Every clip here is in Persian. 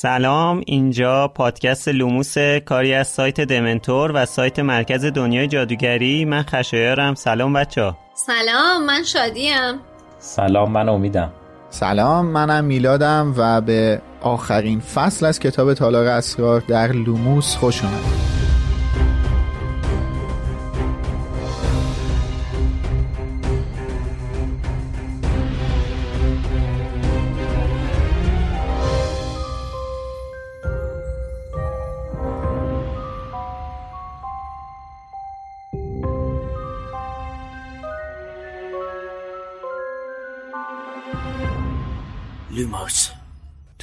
سلام اینجا پادکست لوموس کاری از سایت دمنتور و سایت مرکز دنیای جادوگری. من خشایارم. سلام بچه سلام من شادیم. سلام من امیدم. سلام منم میلادم و به آخرین فصل از کتاب تالار اسرار در لوموس خوش آمدید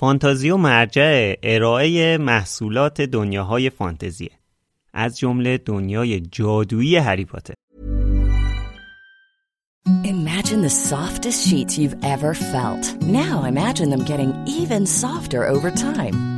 فانتازیو مرجع ارائه محصولات دنیاهای فانتزیه از جمله دنیای جادویی هری پاتر Imagine the softest sheets you've ever felt. Now imagine them getting even softer over time.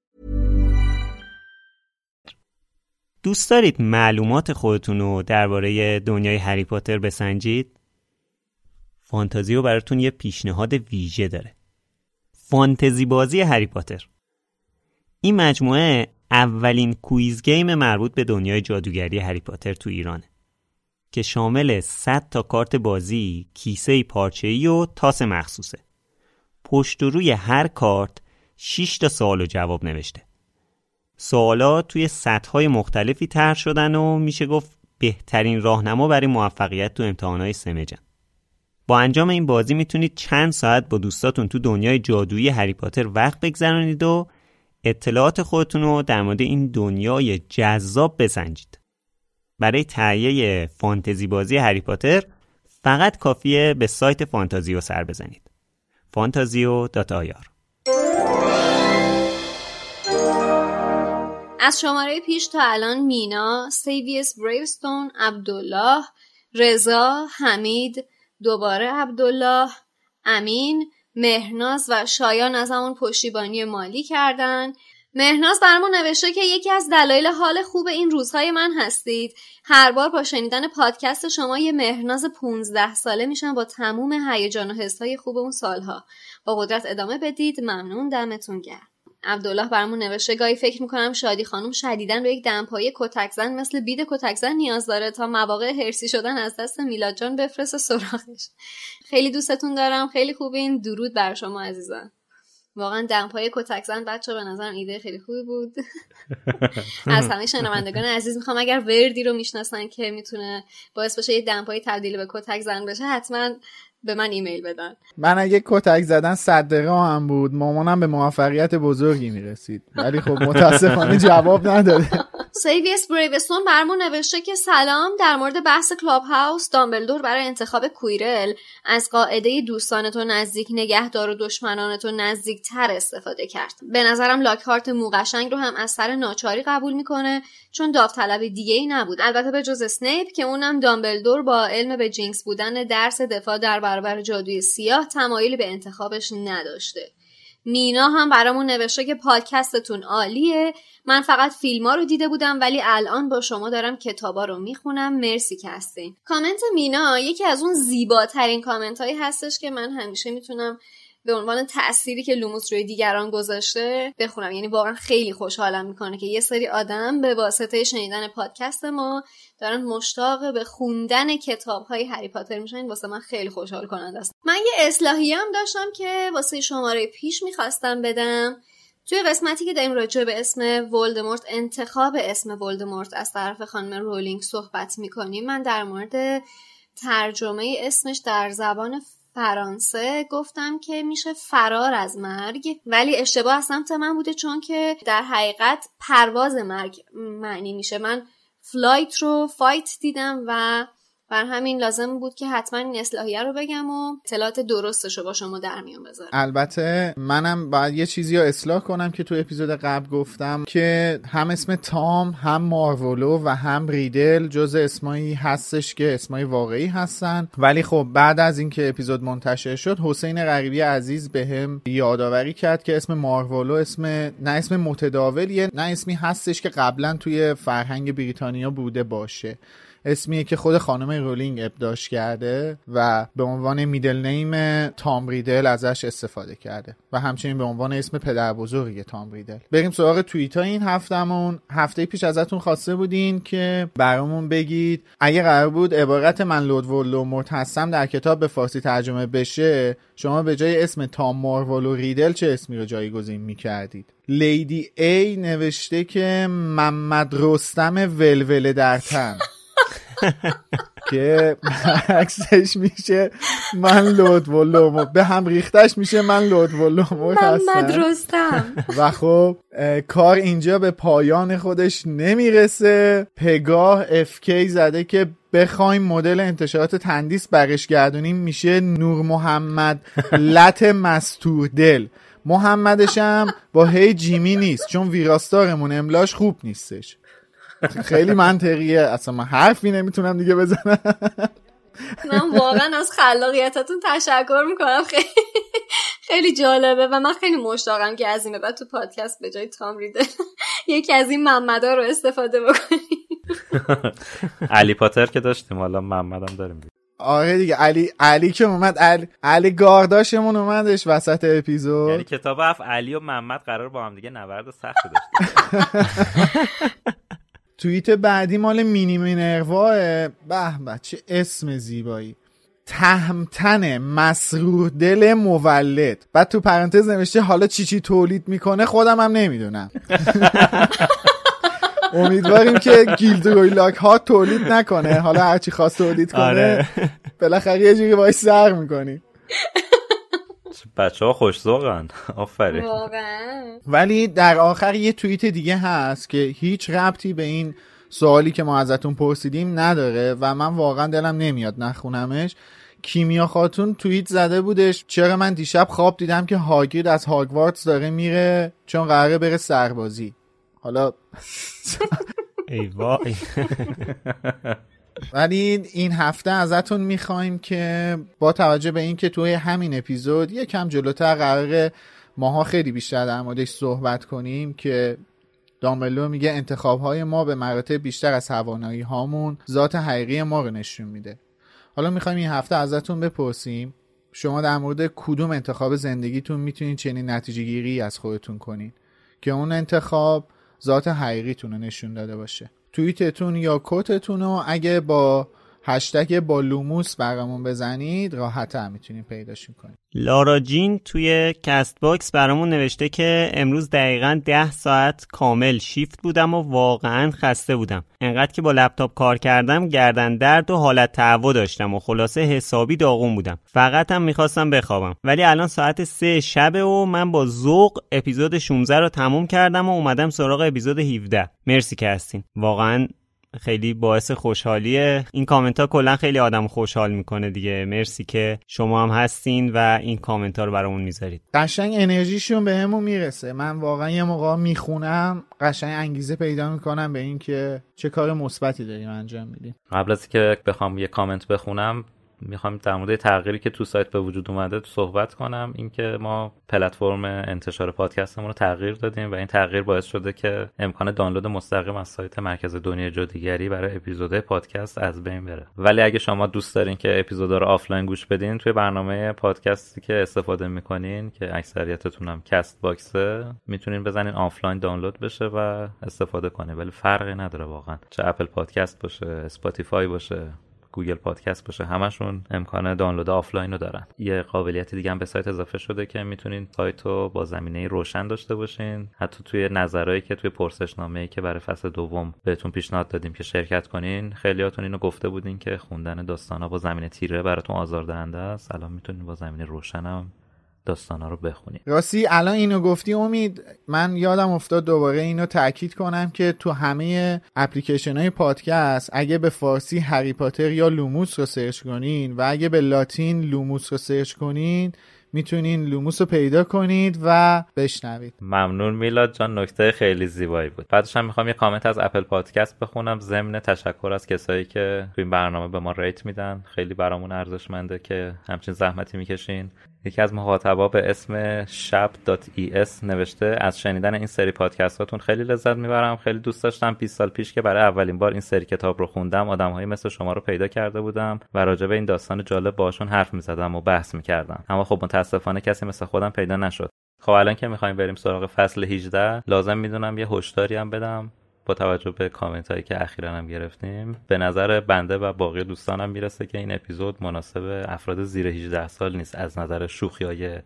دوست دارید معلومات خودتون رو درباره دنیای هری پاتر بسنجید؟ فانتازیو براتون یه پیشنهاد ویژه داره. فانتزی بازی هری پاتر. این مجموعه اولین quiz game مربوط به دنیای جادوگری هری پاتر تو ایرانه که شامل 100 تا کارت بازی، کیسه پارچه‌ای و تاس مخصوصه. پشت و روی هر کارت 6 تا سوال و جواب نوشته. سوالات توی سطح‌های مختلفی طرح شدن و میشه گفت بهترین راهنما برای موفقیت تو امتحانات سمجن. با انجام این بازی می‌تونید چند ساعت با دوستاتون تو دنیای جادویی هری پاتر وقت بگذرانید و اطلاعات خودتون رو در مورد این دنیای جذاب بسنجید. برای تهیه فانتزی بازی هری پاتر فقط کافیه به سایت فانتازیو سر بزنید. فانتازیو dot IR از شماره پیش تا الان مینا، سیویس بریوستون، عبدالله، رضا، حمید، دوباره عبدالله، امین، مهناز و شایان ازمون پشتیبانی مالی کردن. مهناز برامون نوشته که یکی از دلایل حال خوب این روزهای من هستید. هر بار با شنیدن پادکست شما یه مهناز 15 ساله میشم با تموم هیجان و حسهای خوب اون سالها. با قدرت ادامه بدید. ممنون. دمتون گرم. عبدالله برامون نوشته گاهی فکر می‌کنم شادی خانم شدیدن به یک دمپایی کتکزن مثل بید کتکزن نیاز داره تا مواقع هرسی شدن از دست میلاد جان بفرست سراغش. خیلی دوستتون دارم. خیلی خوبین. درود بر شما عزیزان. واقعا دمپای کتکزن بچه به نظرم ایده خیلی خوبی بود. از همه شنوندگان عزیز می‌خوام اگر وردی رو می‌شناسن که می‌تونه باعث بشه یه دمپای تبدیل به کتکزن بشه حتما به من ایمیل بدن. من اگه کتک زدن صدقه هم بود مامانم به موفقیت بزرگی می‌رسید. ولی خب متاسفانه جواب نداده. سیویس بریوستون برامون نوشته که سلام در مورد بحث کلاب هاوس دامبلدور برای انتخاب کویرل. از قاعده دوستانت و نزدیک نگهدار و دشمنانت و نزدیک تر استفاده کرد. به نظرم لاکهارت موقشنگ رو هم از سر ناچاری قبول می‌کنه چون داوطلب دیگه ای نبود. البته به جز اسنیپ که اونم دامبلدور با علم به jinx بودن درس دفاع در برابر جادوی سیاه تمایلی به انتخابش نداشته. مینا هم برامون نوشته که پادکستتون عالیه. من فقط فیلم رو دیده بودم ولی الان با شما دارم کتابا رو می‌خونم. مرسی که هستین. کامنت مینا یکی از اون زیباترین کامنت هایی هستش که من همیشه می‌تونم به عنوان تأثیری که لوموس روی دیگران گذاشته بخونم. یعنی واقعا خیلی خوشحالم می‌کنه که یه سری آدم به واسطه شنیدن پادکست ما دارن مشتاق به خوندن کتاب های هری پاتر میشن. واسه من خیلی خوشحال کننده است. من یه اصلاحی هم داشتم که واسه شماره پیش می‌خواستم بدم. توی قسمتی که داریم راجع به اسم ولدمورت انتخاب اسم ولدمورت از طرف خانم رولینگ صحبت می‌کنیم. من در مورد ترجمه اسمش در زبان فرانسه گفتم که میشه فرار از مرگ ولی اشتباه از سمت من بوده چون که در حقیقت پرواز مرگ معنی میشه. من flight رو fight دیدم و برا همین لازم بود که حتما این اصلاحیه رو بگم و اطلاعات درستش رو با شما در میان بذارم. البته منم باید یه چیزی رو اصلاح کنم که تو اپیزود قبل گفتم که هم اسم تام هم مارولو و هم ریدل جز اسمایی هستش که اسمای واقعی هستن. ولی خب بعد از اینکه اپیزود منتشر شد حسین غریبی عزیز به هم یادآوری کرد که اسم مارولو اسم نه اسم متداولیه نه اسمی هستش که قبلا توی فرهنگ بریتانیا بوده باشه. اسمیه که خود خانم رولینگ ابداش کرده و به عنوان میدل نیم تام ریدل ازش استفاده کرده و همچنین به عنوان اسم پدر بزرگی تام ریدل. بریم سراغ توییت ها این هفتهمون. هفته پیش ازتون خواسته بودین که برامون بگید. اگه قرار بود عبارت من لودولو هستم در کتاب به فارسی ترجمه بشه شما به جای اسم تام مارولو ریدل چه اسمی رو جایگزین می‌کردید؟ لیدی ای نوشته که محمد رستم ولوله در تن. که عکسش میشه من لود و لومو به هم ریختش میشه من لود و لومو رستم و خب کار اینجا به پایان خودش نمی‌رسه. پگاه افکی زده که بخوایم مدل انتشارات تندیس برش گردونیم. میشه نور محمد لط مستور دل. محمدش هم با هی جیمی نیست چون ویراستارمون املاش خوب نیستش. خیلی منطقیه. اصلا من حرفی نمی‌تونم دیگه بزنم. من واقعا از خلاقیتتون تشکر می‌کنم. خیلی خیلی جالبه و من خیلی مشتاقم که از این بعد تو پادکست به جای تام ریدل یکی از این محمدا رو استفاده بکنیم. علی پاتر که داشتیم. حالا محمدم داریم. آره دیگه. علی علی که اومد علی, علی گارداشمون اومدش وسط اپیزود. یعنی کتاب اف علی و محمد قرار با هم دیگه نبرد سخت داشته توییت بعدی مال مینی مینرواه به به چه اسم زیبایی. تهمتن مسرور دل مولد. بعد تو پرانتز نوشته حالا چی چی تولید می‌کنه خودم هم نمی‌دونم. امیدواریم که گیلدروی لاک ها تولید نکنه. حالا هرچی خواست تولید کنه آره. بالاخره یه جوری باید سر می‌کنیم بچه ها خوش ذوقن آفرین. واقعا. ولی در آخر یه توییت دیگه هست که هیچ ربطی به این سوالی که ما ازتون پرسیدیم نداره و من واقعا دلم نمیاد نخونمش. کیمیا خاتون توییت زده بودش چرا من دیشب خواب دیدم که هاگرید از هاگوارتس داره میره چون قراره بره سربازی. حالا ای وای. ولی این هفته ازتون می‌خوایم که با توجه به اینکه توی همین اپیزود یکم جلوتر قراره ماها خیلی بیشتر در موردش صحبت کنیم که دامبلو میگه انتخاب های ما به مراتب بیشتر از توانایی هامون ذات حقیقی ما رو نشون میده. حالا می‌خوایم این هفته ازتون بپرسیم شما در مورد کدوم انتخاب زندگیتون می‌تونید چنین نتیجه گیری از خودتون کنین که اون انتخاب ذات حقیقیتون رو نشون داده باشه؟ توییتتون یا کتتون رو اگه با هشتگ با لوموس برامون بزنید راحت هم می‌تونیم پیداشون کنیم. لارا جین توی Castbox برامون نوشته که امروز دقیقا ده ساعت کامل شیفت بودم و واقعا خسته بودم. انقدر که با لپتاپ کار کردم گردن درد و حالت تهوع داشتم و خلاصه حسابی داغون بودم. فقط هم می‌خواستم بخوابم. ولی الان ساعت سه شبه و من با ذوق اپیزود 16 رو تموم کردم و اومدم سراغ اپیزود 17 مرسی که هستین. واقعا خیلی باعث خوشحالیه. این کامنت ها کلا خیلی آدم خوشحال می‌کنه دیگه. مرسی که شما هم هستین و این کامنت ها رو برامون می‌ذارید. قشنگ انرژیشون بهمون می‌رسه. من واقعا یه موقع می‌خونم قشنگ انگیزه پیدا می‌کنم به اینکه چه کار مثبتی داریم انجام میدیم. قبل از اینکه بخوام یه کامنت بخونم می‌خوام در مورد تغییری که تو سایت به وجود اومده صحبت کنم. اینکه ما پلتفرم انتشار پادکستمون رو تغییر دادیم و این تغییر باعث شده که امکان دانلود مستقیم از سایت مرکز دنیای جادوگری برای اپیزودهای پادکست از بین بره. ولی اگه شما دوست دارین که اپیزودا رو آفلاین گوش بدین توی برنامه پادکستی که استفاده می‌کنین که اکثریتتون هم Castbox ه می‌تونین بزنین آفلاین دانلود بشه و استفاده کنین. ولی فرقی نداره واقعا. چه Apple Podcast باشه Spotify باشه. Google Podcast باشه همشون امکان دانلود آفلاین رو دارن. یه قابلیت دیگه هم به سایت اضافه شده که می‌تونین سایت رو با زمینه روشن داشته باشین. حتی توی نظرهایی که توی پرسشنامه که برای فصل دوم بهتون پیشنهاد دادیم که شرکت کنین خیلیاتون اینو گفته بودین که خوندن داستانا با زمینه تیره براتون آزاردهنده است. الان می‌تونین با زمینه روشن هم داستانا رو بخونید راستی الان اینو گفتی امید من یادم افتاد دوباره اینو تاکید کنم که تو همه اپلیکیشن های پادکست اگه به فارسی هری پاتر یا لوموس رو search کنین و اگه به لاتین لوموس رو search کنین می‌تونین لوموس رو پیدا کنید و بشنوید. ممنون میلاد جان نکته خیلی زیبایی بود. بعدش هم می‌خوام یه کامنت از Apple Podcast بخونم. ضمن تشکر از کسایی که تو این برنامه به ما rate میدن. خیلی برامون ارزشمنده که همچین زحمتی می‌کشین. یکی از مخاطبا به اسم shop.es نوشته از شنیدن این سری پادکست هاتون خیلی لذت می‌برم. خیلی دوست داشتم 20 سال پیش که برای اولین بار این سری کتاب رو خوندم آدمهایی مثل شما رو پیدا کرده بودم و راجع به این داستان جالب باشون حرف می‌زدم و بحث می‌کردم. اما خب متاسفانه کسی مثل خودم پیدا نشد. خب الان که می‌خوایم بریم سراغ فصل 18 لازم می‌دونم یه هشداری هم بدم. با توجه به کامنت هایی که اخیرا هم گرفتیم به نظر بنده و باقی دوستانم می‌رسه که این اپیزود مناسب افراد زیر 18 سال نیست از نظر شوخی های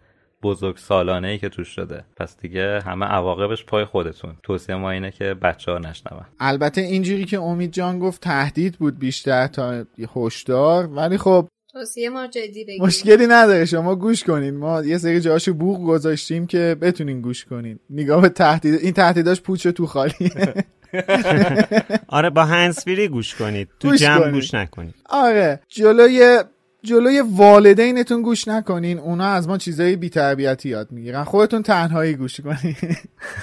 بزرگ سالانه ای که توش شده. پس دیگه همه عواقبش پای خودتون. توصیه ما اینه که بچه ها نشنون. البته اینجوری که امید جان گفت تهدید بود بیشتر تا هشدار ولی خب توصیه ما جدی بگیریم. مشکلی نداره. شما گوش کنین. ما یه سری جاشو بوق گذاشتیم که بتونین گوش کنین. نگاه به تهدید. این تهدیداش پوچ تو خالیه. آره با هنسفیری گوش کنید. تو گوش جمع کنید. گوش نکنید. آره جلوی جلوی والدینتون گوش نکنین. اونا از ما چیزای بی‌تربیتی یاد می‌گیرن. خودتون تنهایی گوش کنین.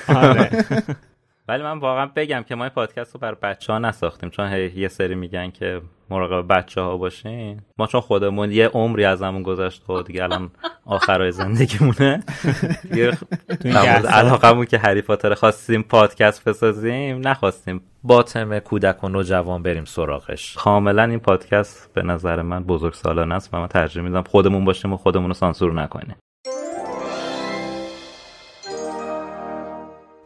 آره. ولی من واقعا بگم که ما این پادکست رو برای بچه ها نساختیم. چون هی یه سری میگن که مراقب بچه ها باشین. ما چون خودمون یه عمری از همون گذشت و دیگه الان آخرای زندگیمونه. علاقمون که هری پاتر خواستیم پادکست بسازیم نخواستیم. با تم کودک و نوجوان بریم سراغش. کاملا این پادکست به نظر من بزرگ سالانه است و من ترجیح میدم خودمون باشیم و خودمون رو سانسور نکنیم.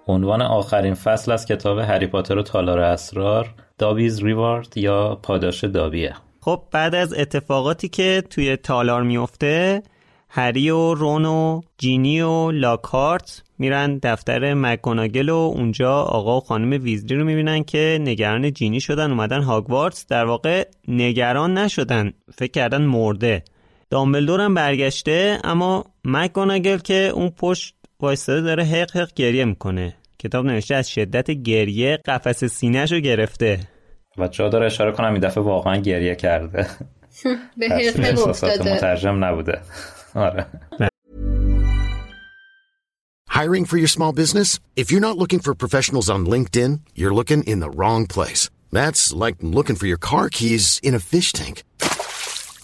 عنوان آخرین فصل از کتاب هری پاتر و تالار اسرار دابیز ریوارد یا پاداش دابیه. خب بعد از اتفاقاتی که توی تالار میفته هری و رون و جینی و لاکارت میرن دفتر مکگوناگل و اونجا آقا و خانم ویزلی رو می‌بینن که نگران جینی شدن اومدن هاگوارتس. در واقع نگران نشدن فکر کردن مرده. دامبلدور هم برگشته اما مکگوناگل که اون پشت وایستاده داره حق حق گریه می‌کنه کتاب نوشته از شدت گریه قفس سینهش رو گرفته و جا داره اشاره کنم این دفعه واقعا گریه کرده به احساسات افتاده مترجم نبوده آره Hiring for your small business? If you're not looking for professionals on LinkedIn, you're looking in the wrong place. That's like looking for your car keys in a fish tank.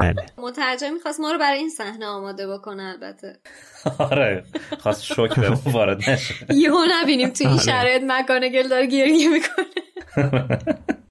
بله. مترجم می‌خواست ما رو برای این صحنه آماده بکنه البته. آره خواست شوک به وارد نشه. یهو نبینیم تو این آره. شرایط مکانگل داره گریه می‌کنه.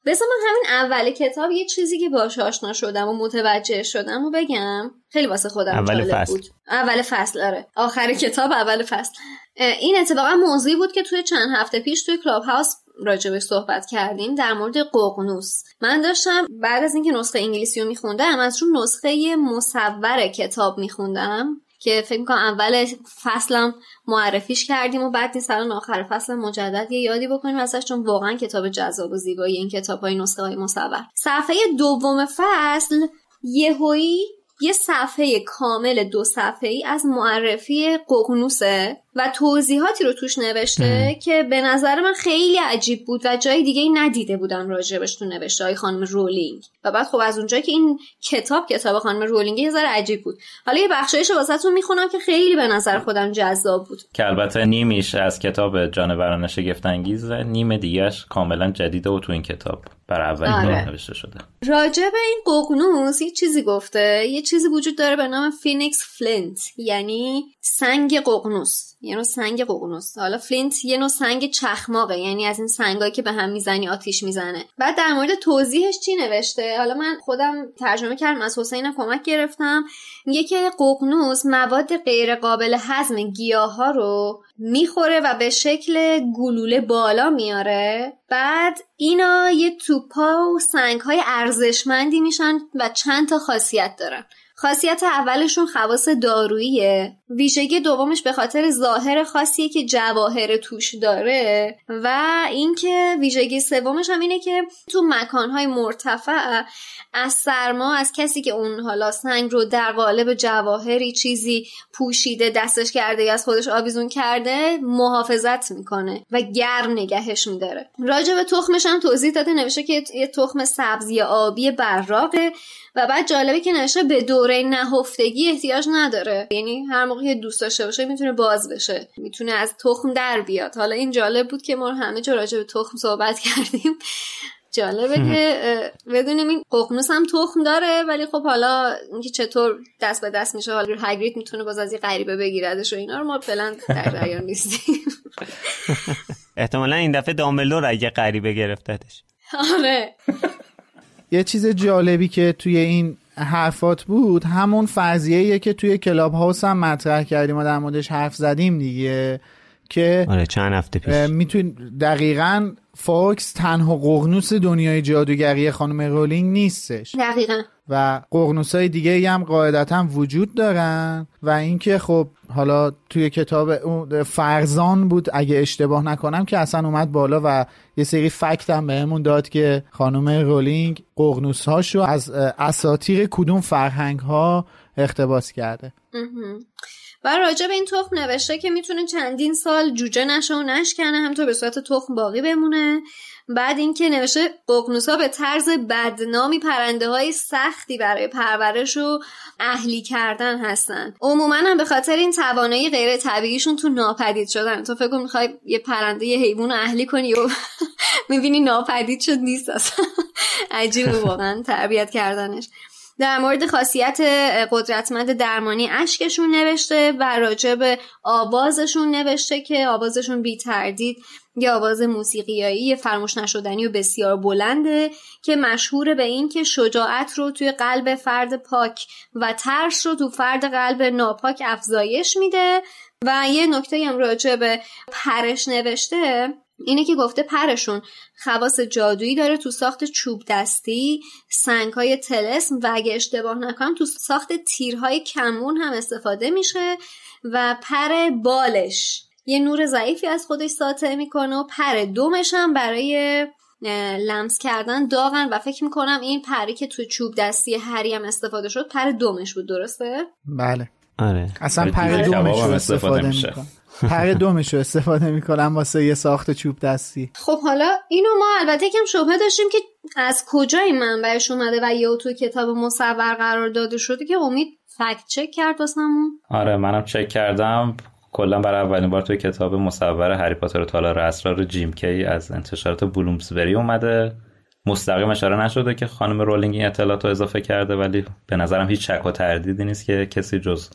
بذار من همین اول کتاب یه چیزی که باش آشنا شدم و متوجه شدم و بگم خیلی واسه خودم اول فصل. بود. اول فصل آره. آخر کتاب اول فصل. این اتفاقا موضوعی بود که توی چند هفته پیش توی Clubhouse راجبش صحبت کردیم در مورد ققنوس من داشتم بعد از اینکه نسخه انگلیسی رو میخوندم از رو نسخه مصور کتاب میخوندم که فکر می‌کنم اول فصلم معرفیش کردیم و بد نیست الان آخر فصل مجدد یه یادی بکنیم ازش چون واقعا کتاب جذاب و زیبایی این کتاب های نسخه های مصور. صفحه دوم فصل یهویی یه صفحه کامل دو صفحه ای از معرفی ققنوسه و توضیحاتی رو توش نوشته که به نظر من خیلی عجیب بود و جای دیگه ای ندیده بودم راجبش تو نوشته های خانم رولینگ. و بعد خب از اونجایی که این کتاب کتاب خانم رولینگ یه ذره عجیب بود. حالا یه بخشایش واسهتون می‌خونم که خیلی به نظر خودم جذاب بود. که البته نیمیش از کتاب جانوران شگفت انگیز نیم دیگهش کاملا جدیده و تو این کتاب. بر اولین آره. بار نوشته شده راجع به این ققنوس یه چیزی گفته یه چیزی وجود داره به نام phoenix flint یعنی سنگ ققنوس یه نوع سنگ ققنوس. حالا flint یه نوع سنگ چخماقه یعنی از این سنگایی که به هم می‌زنی آتیش می‌زنه. بعد در مورد توضیحش چی نوشته؟ حالا من خودم ترجمه کردم از حسین کمک گرفتم. میگه که ققنوس مواد غیر قابل هضم گیاه رو می‌خوره و به شکل گلوله بالا میاره. بعد اینا یه توپا و سنگ های ارزشمندی میشن و چند تا خاصیت دارن. خاصیت اولشون خواص داروییه. ویژگی دومش به خاطر ظاهر خاصیه که جواهر توش داره و اینکه ویژگی سومش هم اینه که تو مکانهای مرتفع از سرما از کسی که اون حالا سنگ رو در قالب جواهری چیزی پوشیده دستش کرده یا از خودش آویزون کرده محافظت می‌کنه و گرم نگهش میداره. راجع به تخمش هم توضیح داده نوشته که یه تخم سبزی آبی براقه و بعد جالبه که نوشته به دوره نهفتگی احتیاج نداره. یعنی هر موقع که دوست داشته باشه می‌تونه باز بشه. می‌تونه از تخم در بیاد. حالا این جالب بود که ما همه جا راجع به تخم صحبت کردیم. جالبه که بدونیم این ققنوس هم تخم داره ولی خب حالا اینکه چطور دست به دست میشه حالا هگرید می‌تونه باز از یه غریبه بگیردش و اینا رو ما فعلا در جریان نیستیم. احتمالا این دفعه دامبلدور اگه غریبه گرفتتش. آره. یه چیز جالبی که توی این حرفات بود همون فرضیه که توی کلاب هاوس هم مطرح کردیم و در موردش حرف زدیم دیگه که آره چند هفته پیش. میتون دقیقا فاکس تنها ققنوس دنیای جادوگری خانم رولینگ نیستش. دقیقا. و ققنوس های دیگه هم قاعدتا وجود دارن و اینکه خب حالا توی کتاب فرزان بود اگه اشتباه نکنم که اصلا اومد بالا و یه سری fact هم بهمون داد که خانم رولینگ ققنوس هاشو از اساطیر کدوم فرهنگ ها اقتباس کرده. و راجع به این تخم نوشته که می‌تونه چندین سال جوجه نشه و نشکنه همطور به صورت تخم باقی بمونه بعد اینکه نوشته ققنوسا به طرز بدنامی پرنده های سختی برای پرورش و اهلی کردن هستن عموما هم به خاطر این توانایی غیر طبیعیشون تو ناپدید شدن. تو فکر می‌خوای یه پرنده یه حیوان اهلی کنی و می‌بینی ناپدید شد نیست اصلا. عجیبه واقعا تربیت کردنش. در مورد خاصیت قدرتمند درمانی اشکشون نوشته و راجع به آوازشون نوشته که آوازشون بی تردید یه آواز موسیقیایی فراموش نشدنی و بسیار بلنده که مشهور به این که شجاعت رو توی قلب فرد پاک و ترس رو تو فرد قلب ناپاک افزایش میده. و یه نکته هم راجع به پرش نوشته اینه که گفته پرشون خواص جادویی داره تو ساخت چوب دستی سنگهای تلسم و اگه اشتباه نکنم تو ساخت تیرهای کمون هم استفاده میشه و پر بالش. یه نور ضعیفی از خودش ساطع می‌کنه و پر دومش هم برای لمس کردن داغن و فکر می‌کنم این پری که تو چوب دستی هری هم استفاده شد پر دومش بود درسته؟ بله. آره. اصلا برای پر دومش رو استفاده میشه. پر دومش رو استفاده می‌کنم واسه یه ساخت چوب دستی. خب حالا اینو ما البته کم شبه داشتیم که از کجا این منبعش اومده و یه تو کتاب مصور قرار داده شده که امید فکت چک کرد واسمون؟ آره منم چک کردم. کلا برای اولین بار توی کتاب مصور هری پاتر و تالار اسرار جیم کی از انتشارات بلومسبری اومده. مستقیم اشاره نشده که خانم رولینگ این اطلاعات رو اضافه کرده ولی به نظرم هیچ شک و تردیدی نیست که کسی جز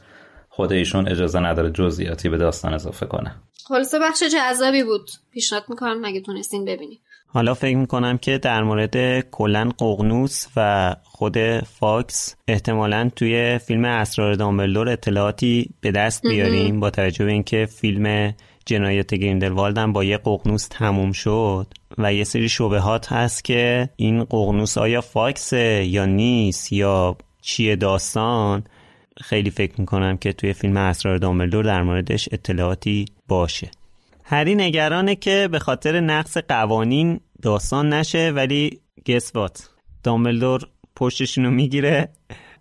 خود ایشون اجازه نداره جزئیاتی به داستان اضافه کنه. خلاصه بخش جذابی بود. پیشنهاد می‌کنم اگه تونستین ببینید. حالا فکر می‌کنم که در مورد کلا ققنوس و خود فاکس احتمالا توی فیلم اسرار دامبلدور اطلاعاتی به دست بیاریم با توجه به اینکه فیلم جنایت گریندلوالد هم با یه ققنوس تموم شد و یه سری شبهات هست که این ققنوس آیا فاکسه یا نیست یا چیه داستان خیلی فکر می‌کنم که توی فیلم اسرار دامبلدور در موردش اطلاعاتی باشه. هری نگرانه که به خاطر نقص قوانین داستان نشه ولی گسوات دامبلدور پشتشونو می‌گیره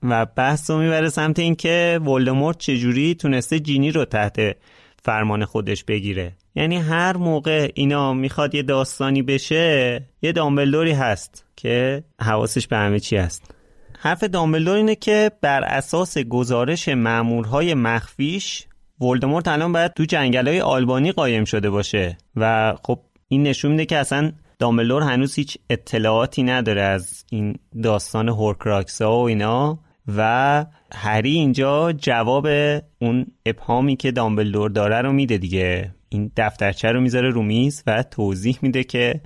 و بحث رو می‌بره سمت اینکه ولدمورت چجوری تونسته جینی رو تحت فرمان خودش بگیره. یعنی هر موقع اینا می‌خواد یه داستانی بشه یه دامبلدوری هست که حواسش به همه چی هست. حرف دامبلدور اینه که بر اساس گزارش مامورهای مخفیش ولدمورت الان باید تو جنگل های آلبانی قایم شده باشه و خب این نشون میده که اصلا دامبلدور هنوز هیچ اطلاعاتی نداره از این داستان هورکراکس ها و اینا و هری اینجا جواب اون ابهامی که دامبلدور داره رو میده دیگه. این دفترچه رو می‌ذاره رو میز و توضیح میده که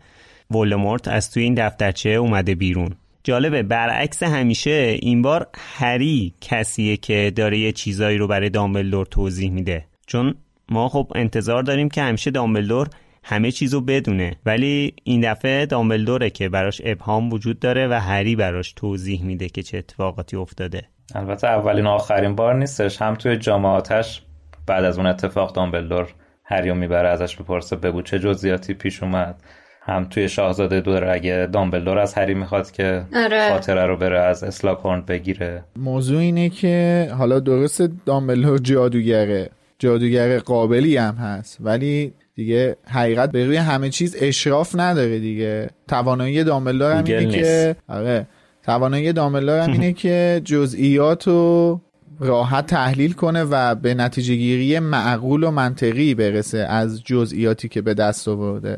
ولدمورت از توی این دفترچه اومده بیرون. جالبه. برعکس همیشه این بار هری کسیه که داره یه چیزایی رو برای دامبلدور توضیح میده. چون ما خب انتظار داریم که همیشه دامبلدور همه چیزو بدونه. ولی این دفعه دامبلدوره که براش ابهام وجود داره و هری براش توضیح میده که چه اتفاقاتی افتاده. البته اولین آخرین بار نیستش. هم توی جامعاتش بعد از اون اتفاق دامبلدور هریو می‌بره ازش بپرسه بگو چه جزئیاتی پیش اومد. هم توی شاهزاده دور اگه دامبلدور از هری می‌خواد که آره. خاطره رو بره از اسلاکورن بگیره. موضوع اینه که حالا درست دامبلدور جادوگره. جادوگر قابلی هم هست. ولی دیگه حقیقت به روی همه چیز اشراف نداره دیگه. توانایی دامبلدور هم اینه که آره. توانایی دامبلدور هم اینه که جزئیات رو راحت تحلیل کنه و به نتیجه گیری معقول و منطقی برسه از جزئیاتی که به دست آورده.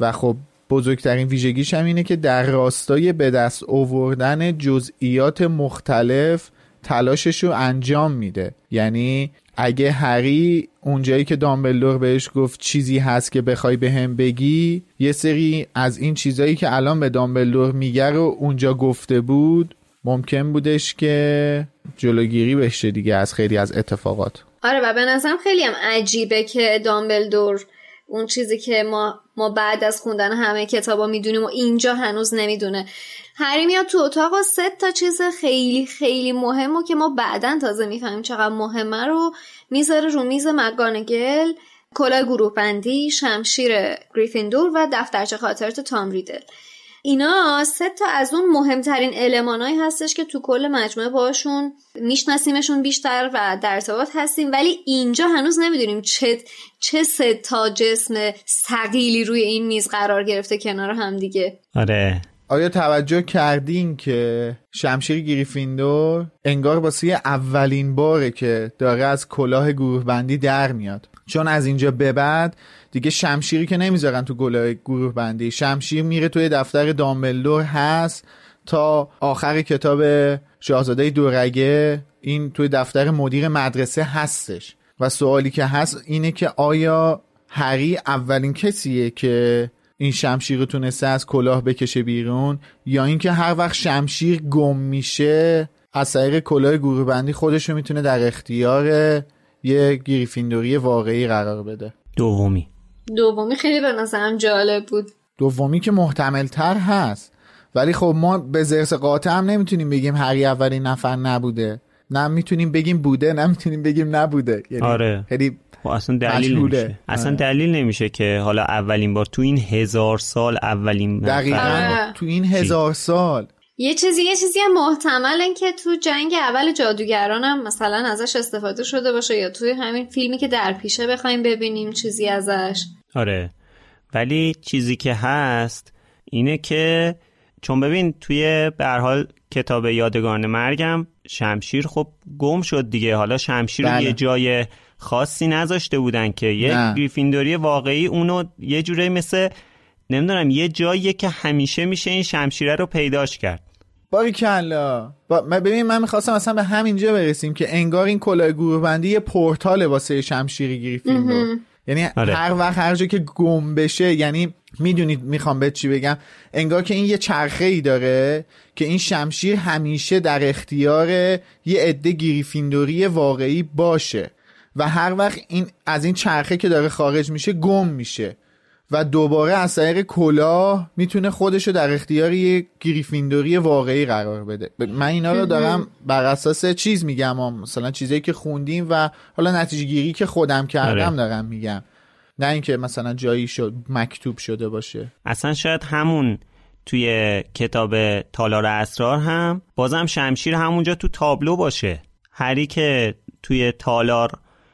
و خب بزرگترین ویژگیش هم اینه که در راستای به دست آوردن جزئیات مختلف تلاشش رو انجام میده. یعنی اگه هری اونجایی که دامبلدور بهش گفت چیزی هست که بخوای به هم بگی یه سری از این چیزایی که الان به دامبلدور میگه رو اونجا گفته بود ممکن بودش که جلوگیری بشه دیگه از خیلی از اتفاقات. آره و به نظرم خیلی هم عجیبه که دامبلدور اون چیزی که ما ما بعد از خوندن همه کتابا می‌دونیم و اینجا هنوز نمی‌دونه. هری میاد تو اتاق و سه تا چیز خیلی خیلی مهم و که ما بعدا تازه می‌فهمیم چقدر مهمه رو می‌ذاره رو میز مگانگل کلاه گروه بندی شمشیر گریفیندور و دفترچه خاطرات تام ریدل. اینا سه تا از اون مهمترین المانایی هستش که تو کل مجموعه باشون میشناسیمشون بیشتر و در ارتباط هستیم. ولی اینجا هنوز نمی‌دونیم چه چه سه تا جسم ثقیلی روی این میز قرار گرفته کنار هم دیگه. آره. آیا توجه کردین که شمشیر گریفیندور انگار واسه اولین باره که داره از کلاه گروه بندی در میاد؟ چون از اینجا به بعد دیگه شمشیری که نمی‌ذارن تو گلاه گروه بندی. شمشیر میره توی دفتر دامبلدور هست تا آخر کتاب شاهزاده دورگه. این توی دفتر مدیر مدرسه هستش. و سوالی که هست اینه که آیا هری اولین کسیه که این شمشیر رو تونسته از کلاه بکشه بیرون یا اینکه هر وقت شمشیر گم میشه از طریق کلاه گروه بندی خودش رو می‌تونه در اختیار یه گریفیندوری واقعی قرار بده. دومی. دومی خیلی به نظرم جالب بود. دومی که محتمل تر هست. ولی خب ما به زرس قاطع هم نمی‌تونیم بگیم هری اولین نفر نبوده. نه می‌تونیم بگیم بوده نه می‌تونیم بگیم نبوده. یعنی آره. خیلی خب اصلا دلیل. نمیشه. اصلا آره. دلیل نمیشه که حالا اولین بار تو این هزار سال اولین نفر- دقیقا. آره. تو این هزار سال. یه چیزی یه چیزی هم محتمل که تو جنگ اول جادوگران هم مثلا ازش استفاده شده باشه یا توی همین فیلمی که در پیشه بخوایم ببینیم چیزی ازش. آره ولی چیزی که هست اینه که چون ببین توی به حال کتاب یادگان مرگم شمشیر خب گم شد دیگه حالا شمشیر رو بله. یه جای خاصی نذاشته بودن که یه نه. گریفیندوری واقعی اونو یه جوری مثل نمی‌دونم یه جاییه که همیشه میشه این شمشیره رو پیداش کرد باری کلا با... ببین من می‌خواستم اصلا به همینجا برسیم که انگار این کلاه گروه بندی یه پورتال واسه شمشیر گریفیندور یعنی آره. هر وقت هر جا که گم بشه یعنی می‌دونید می‌خوام به چی بگم انگار که این یه چرخه ای داره که این شمشیر همیشه در اختیار یه عده گریفیندوری واقعی باشه و هر وقت این از این چرخه که داره خارج میشه گم میشه و دوباره از طریق کلاه می‌تونه خودشو در اختیار یه گریفیندوری واقعی قرار بده من اینا رو دارم بر اساس چیز میگم. مثلا چیزایی که خوندیم و حالا نتیجه گیری که خودم کردم آره. دارم میگم نه اینکه مثلا جایی شد مکتوب شده باشه اصلا شاید همون توی کتاب تالار اسرار هم بازم شمشیر همونجا تو تابلو باشه هری که توی تالار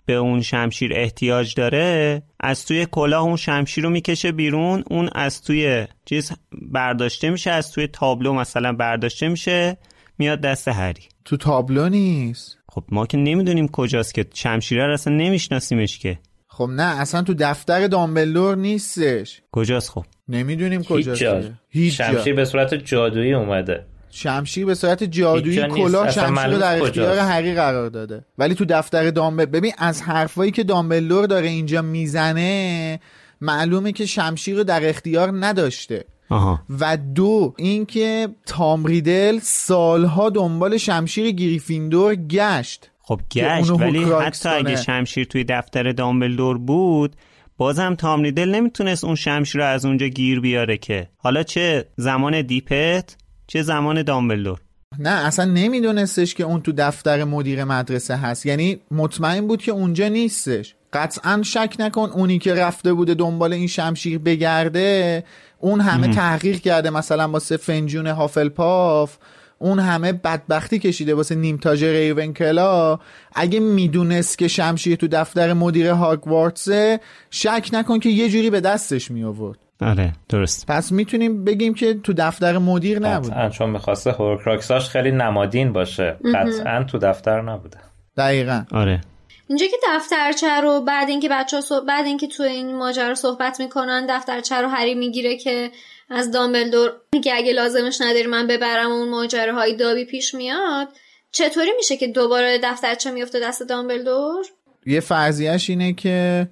به اون شمشیر احتیاج داره از توی کلاه اون شمشیر رو می‌کشه بیرون اون از توی چیز برداشته میشه از توی تابلو مثلا برداشته میشه میاد دست هری. تو تابلو نیست؟ خب ما که نمی‌دونیم کجاست که شمشیره رو اصلا نمیشناسیمش که. خب نه اصلا تو دفتر دامبلدور نیستش. کجاست خب؟ نمی‌دونیم هیچ کجاست. هیچ جا. شمشیر به صورت جادویی اومده. شمشیر به صورت جادویی اصلا شمشیر رو در اختیار. هری قرار داده. ولی تو دفتر دامبل ببین از حرفایی که دامبلدور داره اینجا می‌زنه معلومه که شمشیر رو در اختیار نداشته. آها. و دو اینکه تام ریدل سالها دنبال شمشیر گریفیندور گشت. خب که گشت ولی حتی اگه. شمشیر توی دفتر دامبلدور بود بازم تام ریدل نمی‌تونست اون شمشیر رو از اونجا گیر بیاره که. حالا چه زمان دیپت؟ چه زمان دامبلدور. نه اصلا نمیدونستش که اون تو دفتر مدیر مدرسه هست. یعنی مطمئن بود که اونجا نیستش. قطعا شک نکن اونی که رفته بوده دنبال این شمشیر بگرده اون همه تحقیق کرده مثلا واسه فنجون هافلپاف اون همه بدبختی کشیده واسه نیمتاژ ریونکلا. اگه می‌دونست که شمشیر تو دفتر مدیر هاگوارتسه شک نکن که یه جوری به دستش می آورد آره درست. پس می‌تونیم بگیم که تو دفتر مدیر نبود قطعا چون می‌خواسته هورکراکساش خیلی نمادین باشه. قطعا تو دفتر نبوده. دقیقا. آره. اینجا که دفترچه رو بعد اینکه بچه ها بعد اینکه تو این ماجرا صحبت می‌کنن دفترچه رو هری می‌گیره که از دامبلدور که اگه لازمش نداری من ببرم و اون ماجراهای دابی پیش میاد چطوری میشه که دوباره دفترچه میفته دست دامبلدور؟ یه فرضیهش اینه که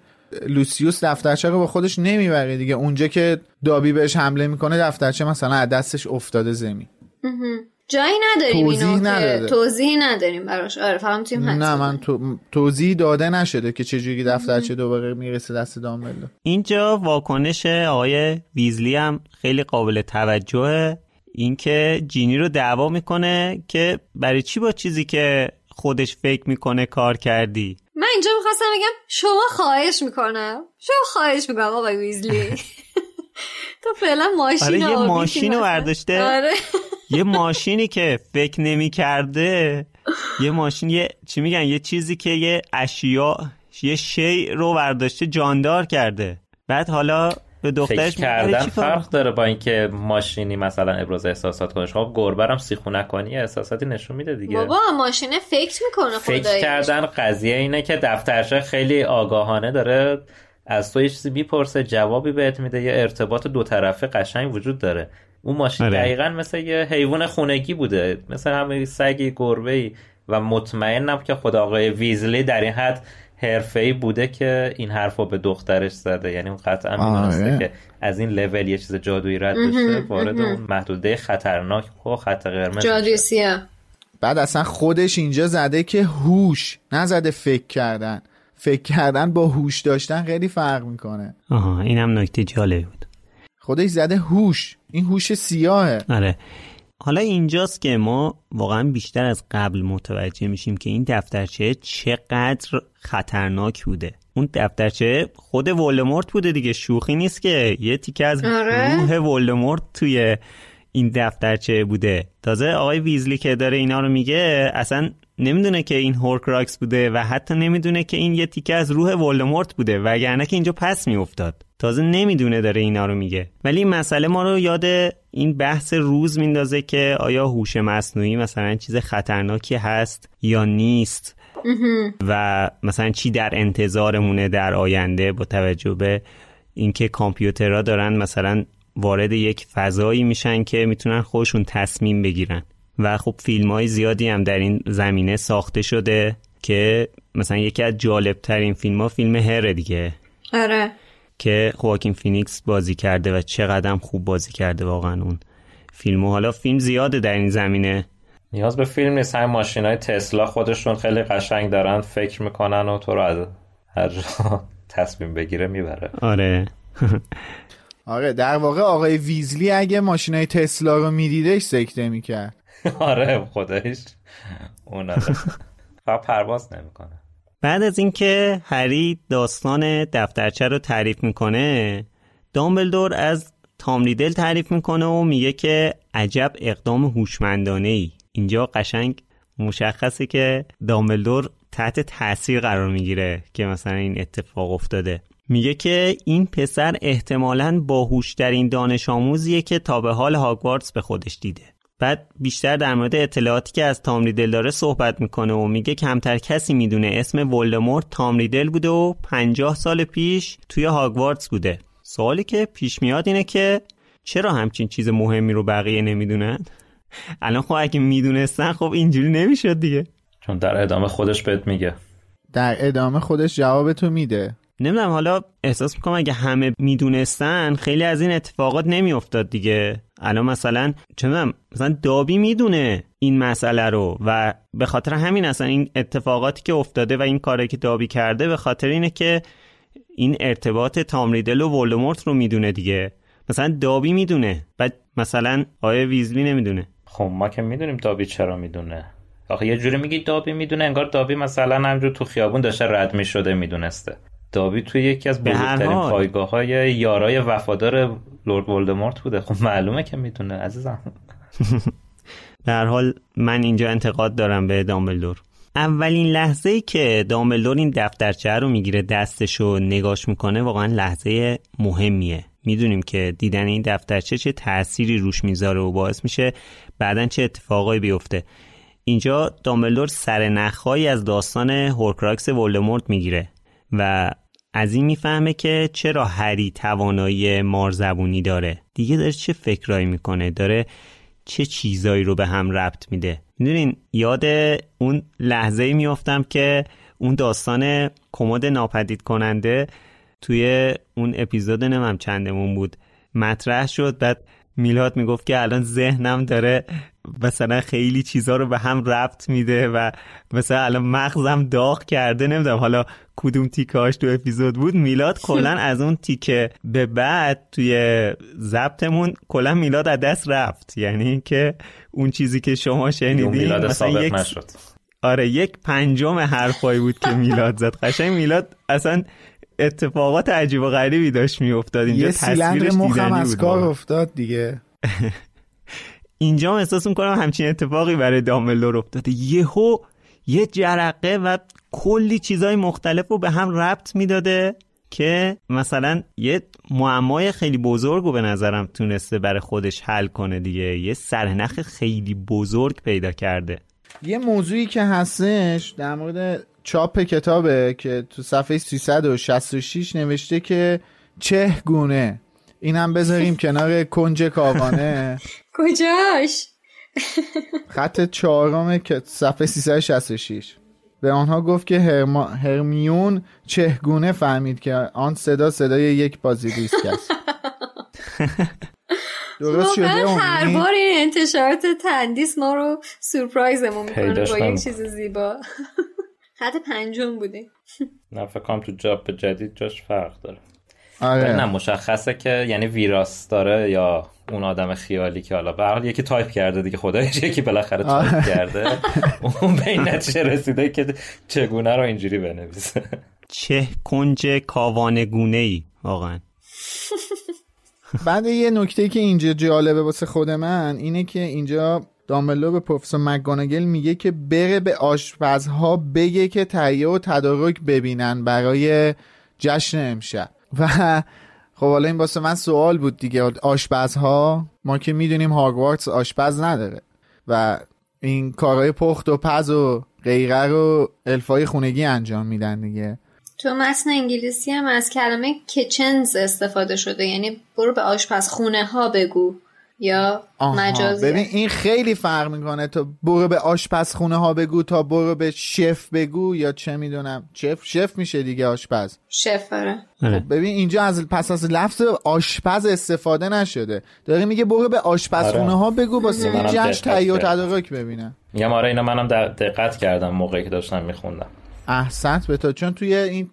لوسیوس دفترچه رو با خودش نمی‌بره دیگه. اونجا که دابی بهش حمله می‌کنه دفترچه مثلا از دستش افتاده زمین. جایی نداریم توضیح اینو که نداده. توضیحی نداریم براش. آره فهم تیم هست نه من تو... توضیح داده نشده که چجوری دفترچه دوباره می‌رسه دست دامبلدور اینجا واکنش آقای ویزلی هم خیلی قابل توجهه. اینکه جینی رو دعوا می‌کنه که برای چی با چیزی که خودش فکر می‌کنه کار کردی؟ من اینجا می‌خواستم بگم شما خواهش می‌کنم. شما خواهش می‌کنم آقای ویزلی. تو فعلا ماشین آره، یه ماشین رو مثلا. برداشته. آره. یه ماشینی که فکر نمی کرده یه ماشین یه چی میگن؟ یه چیزی که یه اشیا یه شی رو برداشته جاندار کرده. بعد حالا به دخترش کردن کار فرق داره با اینکه ماشینی مثلا ابراز احساسات کنه خب گربرم سیخونک کنی احساساتی نشون میده دیگه. بابا ماشین فکر می‌کنه فکر کردن قضیه اینه که دفترچه خیلی آگاهانه داره از تو یه چیزی می‌پرسه جوابی بهت میده یه ارتباط دو طرفه قشنگ وجود داره. اون ماشین آره. دقیقا مثل یه حیوان خونگی بوده مثل همه سگی گربه و مطمئنم که خود آقای ویزلی در این حد حرفه‌ای بوده که این حرفو به دخترش زده. یعنی اون قطعا می‌دونسته. که از این لول یه چیز جادویی رد بشه وارد اون محدوده خطرناک و خط قرمز جادوی میشه. سیاه. بعد اصلا خودش اینجا زده که هوش نزده فکر کردن. فکر کردن با هوش داشتن خیلی فرق می‌کنه. آها اینم نکته جالبی بود. خودش زده هوش. این هوش سیاهه. آره. حالا اینجاست که ما واقعا بیشتر از قبل متوجه میشیم که این دفترچه چقدر خطرناک بوده. اون دفترچه خود ولدمورت بوده دیگه. شوخی نیست که یه تیکه از آره. روح ولدمورت توی این دفترچه بوده. تازه آقای ویزلی که داره اینا رو میگه اصلا نمی‌دونه که این هورکراکس بوده و حتی نمی‌دونه که این یه تیکه از روح ولدمورت بوده. وگرنه که اینجا پس میافتاد. تازه نمی‌دونه داره اینا رو میگه. ولی این مسئله ما رو یاد این بحث روز میندازه که آیا هوش مصنوعی مثلا چیز خطرناکی هست یا نیست. و مثلا چی در انتظارمونه در آینده با توجه به اینکه کامپیوترها دارن مثلا وارد یک فضایی میشن که می‌تونن خودشون تصمیم بگیرن. و خب فیلم های زیادی هم در این زمینه ساخته شده که مثلا یکی از جالب ترین فیلم ها فیلم هره دیگه. آره. که خواکین فینیکس بازی کرده و چقدر خوب بازی کرده واقعا اون فیلم و حالا فیلم زیاده در این زمینه. نیاز به فیلم نیست. همین ماشین های تسلا خودشون خیلی قشنگ دارن. فکر می‌کنن و تو رو از هر جا تصمیم بگیره می‌بره. آره. آره در واقع آقای ویزلی اگه ماشین های تسلا رو میدیدش سکته می‌کرد. آره خودش اون آره. فقط پرواز نمی‌کنه. بعد از اینکه هری داستان دفترچه رو تعریف می‌کنه دامبلدور از تامریدل تعریف می‌کنه و میگه که عجب اقدام هوشمندانه ای اینجا قشنگ مشخصه که دامبلدور تحت تاثیر قرار می‌گیره که مثلا این اتفاق افتاده. میگه که این پسر احتمالاً باهوشترین دانش آموزیه که تا به حال هاگوارتس به خودش دیده. بعد بیشتر در مورد اطلاعاتی که از تام ریدل داره صحبت می‌کنه و میگه کمتر کسی می‌دونه. اسم ولدمورت تام ریدل بوده و 50 سال پیش توی هاگوارتس بوده. سوالی که پیش میاد اینه که چرا همچین چیز مهمی رو بقیه نمی‌دونن؟ الان خب اگه می‌دونستن خب اینجوری نمی‌شد دیگه. چون در ادامه خودش بهت میگه. در ادامه خودش جواب تو میده. نمی‌دونم حالا احساس می‌کنم اگه همه می‌دونستن خیلی از این اتفاقات نمیافتاد دیگه. الان مثلا چه مثلا دابی می‌دونه این مسئله رو و به خاطر همین اصلا این اتفاقاتی که افتاده و این کاری که دابی کرده به خاطر اینه که این ارتباط تامریدل و ولدمورت رو می‌دونه دیگه. مثلا دابی می‌دونه بعد مثلا آیا ویزلی نمی‌دونه. خب ما که می‌دونیم دابی چرا می‌دونه. آخه یه جوری میگی دابی می‌دونه انگار دابی مثلا همجور تو خیابون داشته رد می‌شده می‌دونسته. دابی توی یکی از بزرگترین پایگاه های یارای وفادار لورد ولدمورت بوده. خب معلومه که می‌تونه عزیزم. در هر حال من اینجا انتقاد دارم به دامبلدور. اولین لحظه ای که دامبلدور این دفترچه رو می‌گیره دستش رو نگاش می‌کنه واقعا لحظه مهمیه. می‌دونیم که دیدن این دفترچه چه تأثیری روش می‌ذاره و باعث میشه بعدا چه اتفاقایی بیفته. اینجا دامبلدور سر نخهایی از داستان هورکراکس ولدمورت می‌گیره و از این می‌فهمه که چرا هری توانایی مارزبونی داره. دیگه داره چه فکرایی می‌کنه؟ داره چه چیزایی رو به هم ربط میده؟ می‌دونین یاد اون لحظه میافتم که اون داستان کمد ناپدید کننده توی اون اپیزود نمم چندمون بود. مطرح شد بعد میلاد می‌گفت که الان ذهنم داره مثلا خیلی چیزا رو به هم ربط میده و مثلا الان مغزم داغ کرده نمی‌دونم. حالا کدوم تیکاش تو اپیزود بود. میلاد کلا از اون تیکه به بعد توی ضبطمون کلا میلاد از دست رفت. یعنی که اون چیزی که شما شنیدین میلاد مثلا یک نشد. آره یک پنجم حرفایی بود که میلاد زد. قشنگ میلاد اصلا اتفاقات عجیب و غریبی داشت میافتاد. اینجا یه سیلندر مخم از کار افتاد دیگه. اینجا احساس می‌کنم همچین اتفاقی برای دامبلدور افتاده. یهو یه جرقه و کلی چیزای مختلف رو به هم ربط می‌داده که مثلا یه معمای خیلی بزرگ رو به نظرم تونسته برای خودش حل کنه دیگه. یه سرنخ خیلی بزرگ پیدا کرده. یه موضوعی که هستش در مورد چاپ کتابه که تو صفحه 366 نوشته که چه گونه. این هم بذاریم کنار کنج کاغانه کجاش؟ خط چهارم که صفحه 366 به آنها گفت که هرما... هرمیون چهگونه فهمید که آن صدا صدای یک بازیلیسک است. درست شده هر بار این انتشارات تندیس ما رو سورپرایزمون می‌کنه با یک چیز زیبا. خط پنجم بودیم نه فکر کنم تو چاپ جدید جاش فرق داره. آره. نه مشخصه که یعنی ویراستاره یا اون آدم خیالی که حالا به حال یکی تایپ کرده دیگه خداییش یکی بالاخره تایپ کرده. اون به این نتیجه رسیده که چگونه رو اینجوری بنویسه. چه کنجکاوانه‌گونه‌ای واقعا. بعد یه نکته که اینجا جالبه واسه خود من اینه که اینجا دامبلدور به پروفسور مک‌گوناگال میگه که بره به آشپزها بگه که تهیه و تدارک ببینن برای جشن امشب. و خب حالا این واسه من سوال بود دیگه. آشپزها؟ ما که می‌دونیم هاگوارتس آشپز نداره. و این کارهای پخت و پز و غیره رو الفای خونگی انجام میدن دیگه. تو متن انگلیسی هم از کلمه کچنز استفاده شده. یعنی برو به آشپزخونه ها بگو. یا مجازی ببین این خیلی فرق می‌کنه. تو برو به آشپزخونه ها بگو تا برو به شف بگو یا چه می‌دونم. شف شف میشه دیگه آشپز. شف آره. خب ببین اینجا از پس از لفظ آشپز استفاده نشده. داره میگه برو به آشپزخونه ها بگو با سیمی جشن تهیه و تدارک ببینن. میگم آره اینا منم دقت کردم موقعی که داشتم میخوندم. احسنت به تو. چون توی این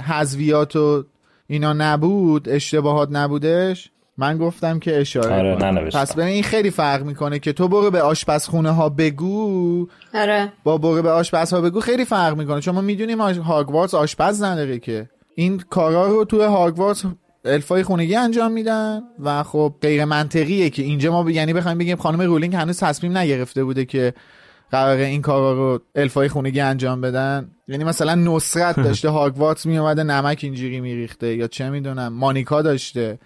حذویات و اینا نبود اشتباهات نبودش؟ من گفتم که اشاره آره پس ببین این خیلی فرق می‌کنه که تو برو به آشپزخونه ها بگو. آره. با برو به آشپز ها بگو خیلی فرق می‌کنه. چون ما می‌دونیم هاگوارتس آشپز نداره که. این کارا رو توی هاگوارتس الفای خونگی انجام میدن و خب غیر منطقیه که اینجا ما ب... یعنی بخوایم بگیم خانم رولینگ هنوز تصمیم نگرفته بوده که قراره این کارا رو الفای خونگی انجام بدن. یعنی مثلا نصرت داشته هاگوارتس می اومده نمک اینجوری میریخته. یا چه می‌دونم مانیکا داشته.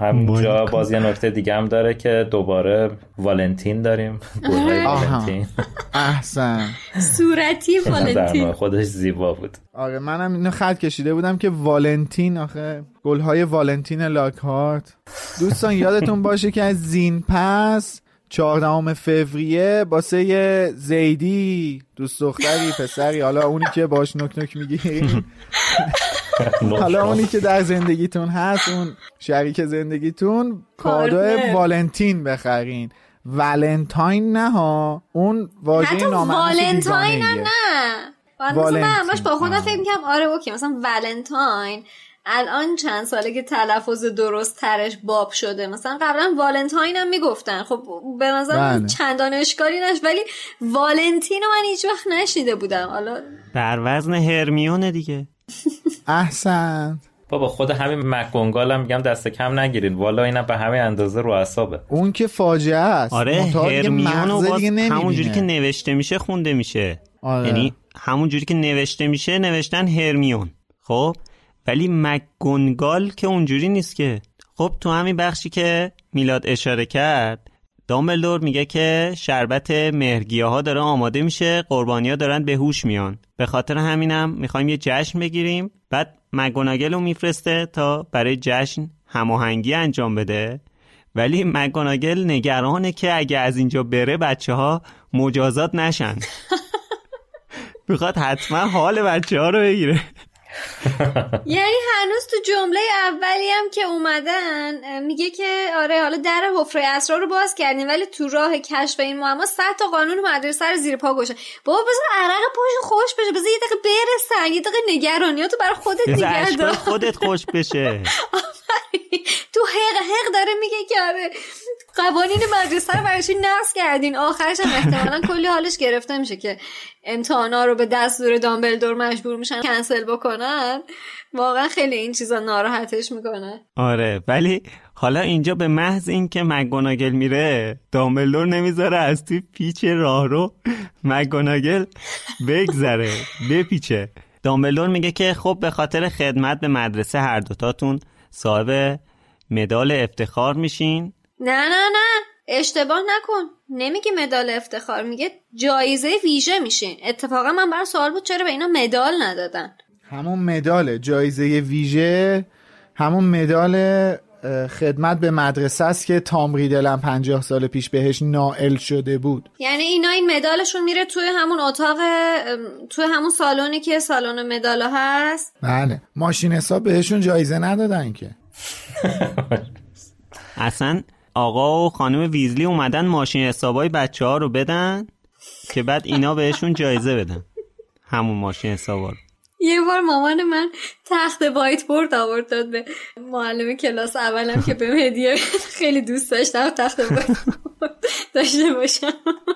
همونجا باز یه نکته دیگه هم داره که دوباره والنتین داریم. والنتین. احسن. صورتی والنتین. خودش زیبا بود. آره منم اینو خط کشیده بودم که والنتین آخه گلهای والنتین لاکهارت. دوستان یادتون باشه که از زین پس چهاردهم فوریه واسه زیدی دوست دختری پسری حالا اونی که باش نک نک می‌گیرین حالا اونی که در زندگیتون هست اون شریک زندگیتون کادو والنتین بخرین. ولنتاین نه ها اون واژه نامأنوس والنتاین هم نه. والنتین. من همش با خودم فکر می‌کنم آره okay مثلا ولنتاین الان چند ساله که تلفظ درست ترش باب شده. مثلا قبلا والنتاین هم می‌گفتن. خب به نظر بله. چندان اشکالی نش ولی والنتین رو من هیچ وقت نشیده بودم. حالا بر وزن هرمیونه دیگه. احسن. بابا خود همین مکگونگال هم میگم دست کم نگیرید. والا اینم به همین اندازه رو اعصابه. اون که فاجعه است. آره هرمیون مغزه و باز. همونجوری که نوشته میشه خونده میشه. آره. یعنی همونجوری که نوشته میشه نوشتن هرمیون. خب؟ ولی مکگونگال که اونجوری نیست که. خب تو همین بخشی که میلاد اشاره کرد دامبلدور میگه که شربت مهرگیه ها داره آماده میشه قربانیا دارن به هوش میان. به خاطر همینم می‌خوایم یه جشن بگیریم. بعد مگوناگل رو میفرسته تا برای جشن هماهنگی انجام بده. ولی مگوناگل نگرانه که اگه از اینجا بره بچه ها مجازات نشن. می‌خواد حتما حال بچه ها رو بگیره. یعنی هنوز تو جمله اولی هم که اومدن میگه که آره حالا در حفره اسرار رو باز کردیم ولی تو راه کشف این معما 100 تا قانون مدرسه رو زیر پا گذاشتن. بابا بذار عرق پشت خوش بشه بذار یه دقیقه برسن یه دقیقه نگرانیاتو برای خودت نگه خودت خوش بشه. تو حق حق داره میگه که آره. قوانین مدرسه رو برای چی نقض کردین؟ آخرش هم احتمالا کلی حالش گرفته میشه که امتحانا رو به دستور دامبلدور مجبور میشن کنسل بکنن. واقعا خیلی این چیزا ناراحتش می‌کنه. آره ولی حالا اینجا به محض اینکه مگوناگل میره دامبلدور نمی‌ذاره از توی پیچ راه رو مگوناگل بگذره بپیچه. دامبلدور میگه که خب به خاطر خدمت به مدرسه هر دوتاتون صاحب مدال افتخار میشین. نه نه نه. اشتباه نکن. نمیگه مدال افتخار میگه جایزه ویژه میشین اتفاقا من برای سوال بود چرا به اینا مدال ندادن. همون مدال جایزه ویژه همون مدال خدمت به مدرسه است که تام ریدل هم 50 سال پیش بهش نائل شده بود. یعنی اینا این مدالشون میره توی همون اتاق توی همون سالونی که سالن مدالا هست. بله. ماشین حساب بهشون جایزه ندادن که. اصلا آقا و خانم ویزلی اومدن ماشین حسابای بچه ها رو بدن که بعد اینا بهشون جایزه بدن. همون ماشین حسابا رو. یه بار مامان من تخت وایت بورد آورد داد به معلم کلاس اولم که به هدیه خیلی دوست داشتم تخت وایت داشته باشم.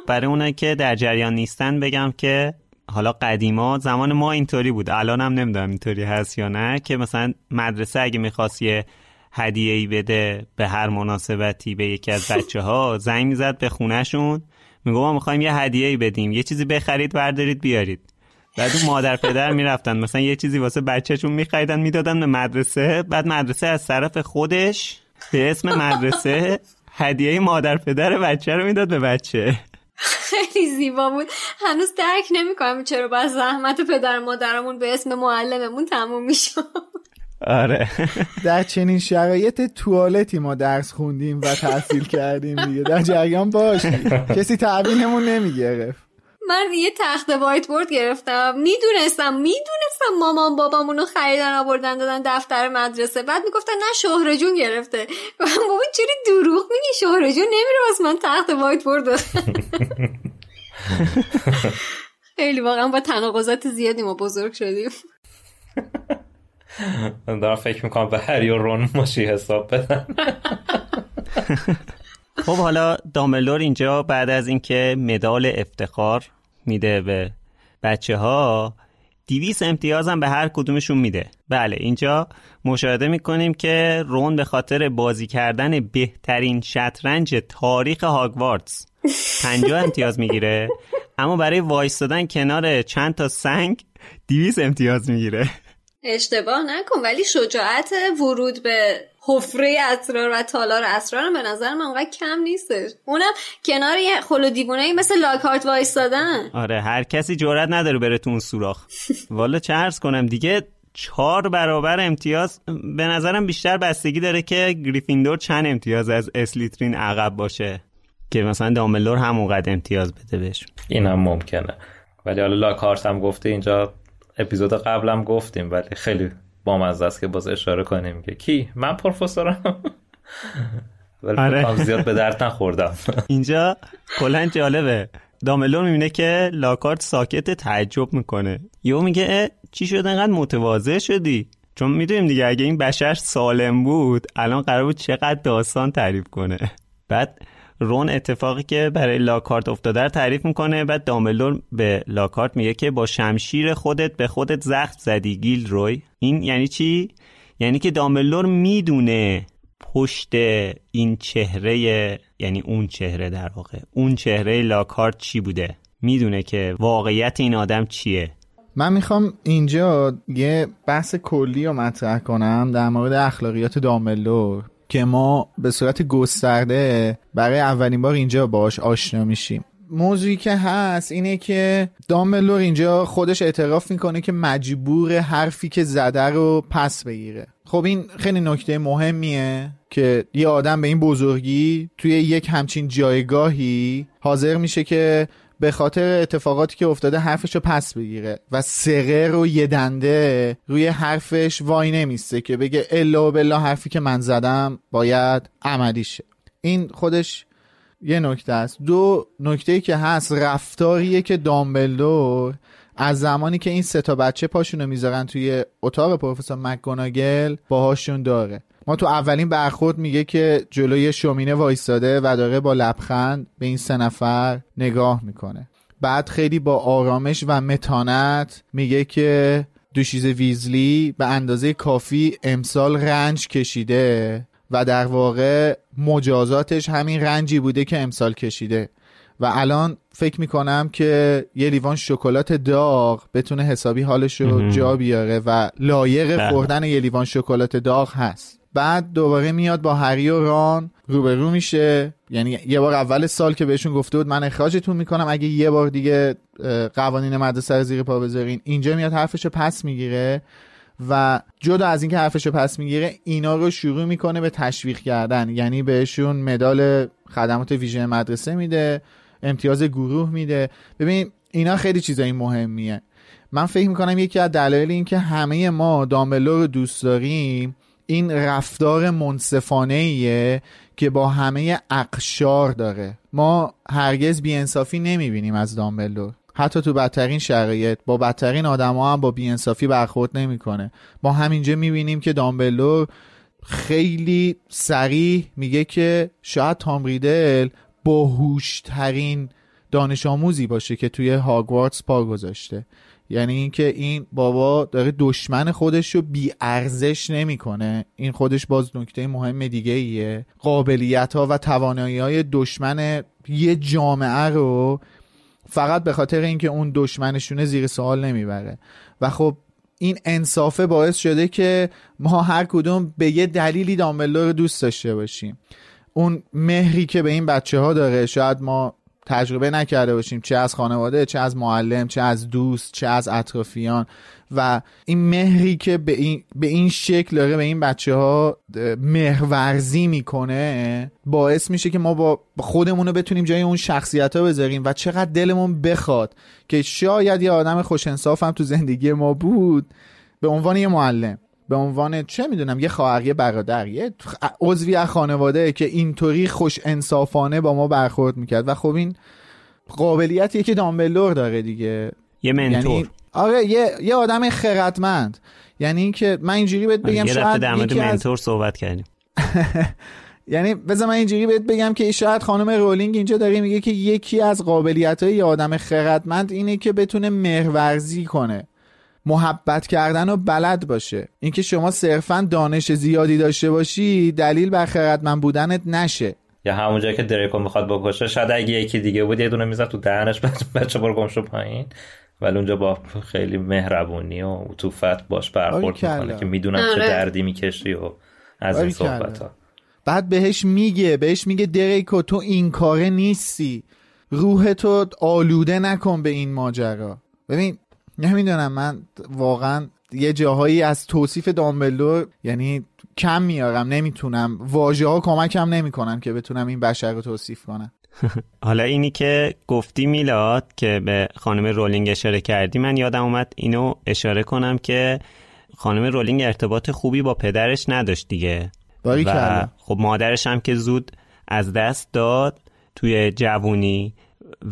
برای اونایی که در جریان نیستن بگم که حالا قدیما زمان ما اینطوری بود. الان هم نمی‌دونم اینطوری هست یا نه که مثلا مدرسه اگه می‌خواست یه هدیه ای بده به هر مناسبتی به یکی از بچه ها زنگ می‌زد به خونهشون. میگو ما می‌خوایم یه هدیه ای بدیم. یه چیزی بخرید بردارید بیارید. بعد اون مادر پدر می‌رفتن. مثلا یه چیزی واسه بچهشون میخریدن می‌دادن به مدرسه. بعد مدرسه از طرف خودش به اسم مدرسه هدیه مادر پدر بچه رو می‌داد به بچه. خیلی زیبا بود. هنوز درک نمی‌کنم چرا باید زحمت پدر مادرمون به اسم معلممون تموم می‌شد. آره. در چنین شرایط توالتی ما درس خوندیم و تحصیل کردیم دیگه. در جریان باشیم کسی تعبینمون نمی‌گرفت. من یه تخت وایت بورد گرفتم. می‌دونستم می‌دونستم مامان بابامونو خریدن آوردن دادن دفتر مدرسه. بعد می‌گفتن نه شهر جون گرفته. بابا چرا دروغ میگی؟ شهر جون نمیره واسه من تخت وایت بورد خیلی واقعا با تناقضات زیادی ما بزرگ شدیم. دارم فکر می‌کنم به هری و رون ماشی حساب بدن. خب حالا داملور اینجا بعد از اینکه مدال افتخار میده به بچه ها دیویس امتیاز هم به هر کدومشون میده. بله اینجا مشاهده می‌کنیم که رون به خاطر بازی کردن بهترین شطرنج تاریخ هاگوارتس 50 امتیاز می‌گیره. اما برای وایستادن کنار چند تا سنگ دیویس امتیاز می‌گیره. اشتباه نکن ولی شجاعت ورود به حفره اسرار و تالار اسرار به نظر من اونقدر کم نیستش. اونم کنار یه خلو دیوونه مثل لاکارت وایستادن. آره هر کسی جرئت نداره بره تو اون سوراخ. والا چه عرض کنم دیگه چهار برابر امتیاز به نظرم بیشتر بستگی داره که گریفیندور چند امتیاز از اسلیترین عقب باشه که مثلا داملور همونقدر امتیاز بده بهش. این هم ممکنه. ولی حالا لاکارت هم گفته اینجا اپیزود قبلم گفتیم ولی خیلی بامزه است که باز اشاره کنیم که کی؟ من پروفسورم. ولی آره. زیاد به درد نخوردم. اینجا کلا جالبه. داملور می‌بینه که لاکارت ساکت تعجب می‌کنه. یهو میگه چی شد؟ انقدر متواضع شدی؟ چون می‌دونیم دیگه اگه این بشر سالم بود الان قرار بود چقدر داستان تعریف کنه. بعد رون اتفاقی که برای لاکارت افتاده رو تعریف می‌کنه بعد داملور به لاکارت میگه که با شمشیر خودت به خودت زخم زدی گیل روی این یعنی چی؟ یعنی که داملور می‌دونه پشت این چهره یعنی اون چهره در واقع اون چهره لاکارت چی بوده؟ می‌دونه که واقعیت این آدم چیه. من می‌خوام اینجا یه بحث کلی رو مطرح کنم در مورد اخلاقیات داملور که ما به صورت گسترده برای اولین بار اینجا باش آشنا میشیم. موضوعی که هست اینه که دامبلور اینجا خودش اعتراف می‌کنه که مجبور حرفی که زده رو پس بگیره. خب این خیلی نکته مهمیه که یه آدم به این بزرگی توی یک همچین جایگاهی حاضر میشه که به خاطر اتفاقاتی که افتاده حرفش رو پس بگیره و سقه رو یه دنده روی حرفش وای نمیسته که بگه الا و بلا حرفی که من زدم باید عملی شه. این خودش یه نکته است. دو نکته که هست رفتاریه که دامبلدور از زمانی که این سه تا بچه پاشونو می‌ذارن توی اتاق پروفسور مکگوناگل باهاشون داره. ما تو اولین برخورد میگه که جلوی شومینه وایستاده و داره با لبخند به این سه نفر نگاه می‌کنه. بعد خیلی با آرامش و متانت میگه که دوشیز ویزلی به اندازه کافی امسال رنج کشیده و در واقع مجازاتش همین رنجی بوده که امسال کشیده. و الان فکر می‌کنم که یه لیوان شکلات داغ بتونه حسابی حالش رو جا بیاره و لایق بله. خوردن یه لیوان شکلات داغ هست. بعد دوباره میاد با هری و ران روبرو میشه. یعنی یه بار اول سال که بهشون گفته بود من اخراجتون می‌کنم اگه یه بار دیگه قوانین مدرسه رو زیر پا بذارین اینجا میاد حرفشو پس می‌گیره و جدا از اینکه حرفشو پس می‌گیره اینا رو شروع می‌کنه به تشویق کردن. یعنی بهشون مدال خدمات ویژه مدرسه میده امتیاز گروه میده. ببین اینا خیلی چیزای مهمیه. من فکر می‌کنم یکی از دلایل این که همه ما دامبلور رو دوست داریم این رفتار منصفانه ایه که با همه اقشار داره. ما هرگز بیانصافی نمی‌بینیم از دامبلور حتی تو بدترین شرایط با بدترین آدما هم با بیانصافی برخورد نمی‌کنه. ما همینجا می‌بینیم که دامبلور خیلی سریع میگه که شاید تام ریدل باهوشترین دانش آموزی باشه که توی هاگوارتس پا گذاشته. یعنی اینکه این بابا داره دشمن خودش رو بی ارزش نمی‌کنه. این خودش باز نکته مهم دیگه ایه. قابلیت ها و توانایی های دشمن یه جامعه رو فقط به خاطر اینکه اون دشمنشونه زیر سوال نمی‌بره. و خب این انصافه باعث شده که ما هر کدوم به یه دلیلی دامبلدور رو دوست داشته باشیم. اون مهری که به این بچه ها داره شاید ما تجربه نکرده باشیم. چه از خانواده چه از معلم چه از دوست چه از اطرافیان. و این مهری که به این, به این شکل داره به این بچه ها مهرورزی می‌کنه باعث میشه که ما با خودمون رو بتونیم جای اون شخصیت ها بذاریم و چقدر دلمون بخواد که شاید یه آدم خوش هم تو زندگی ما بود به عنوان یه معلم. به عنوان چه می‌دونم یه خواهر یه برادر یه عضوی از خانواده که اینطوری خوش انصافانه با ما برخورد می‌کرد. و خب این قابلیتیه که دامبلور داره دیگه. یه منتور. یعنی آره یه یه آدم خردمند. یعنی اینکه من اینجوری بهت بگم شاید در مورد منتور صحبت کردیم. یعنی بذار من اینجوری بهت بگم که شاید خانم رولینگ اینجا داره میگه که یکی از قابلیت های آدم خردمند اینه که بتونه مهرورزی کنه. محبت کردن و بلد باشه. اینکه شما صرفا دانش زیادی داشته باشی دلیل بر خردمند بودنت نشه. یا همونجا که دریکو می‌خواد بکشه شاید اگه یکی دیگه بود یه دونه می‌زد تو دهنش بچه برو گمشو پایین. ولی اونجا با خیلی مهربونی و عطوفت باش برخورد می‌کنه که می‌دونم چه آره. دردی می‌کشی و از این صحبت ها بعد بهش میگه بهش میگه دریکو تو این کاره نیستی. روح تو آلوده نکن به این ماجرا. ببین نمی‌دونم من واقعا یه جاهایی از توصیف دامبلدور یعنی کم میارم نمی‌تونم. واژه ها کمکم نمی‌کنن که بتونم این بشر رو توصیف کنم. حالا اینی که گفتی میلاد که به خانم رولینگ اشاره کردی من یادم اومد اینو اشاره کنم که خانم رولینگ ارتباط خوبی با پدرش نداشت دیگه. و خب مادرش هم که زود از دست داد توی جوونی.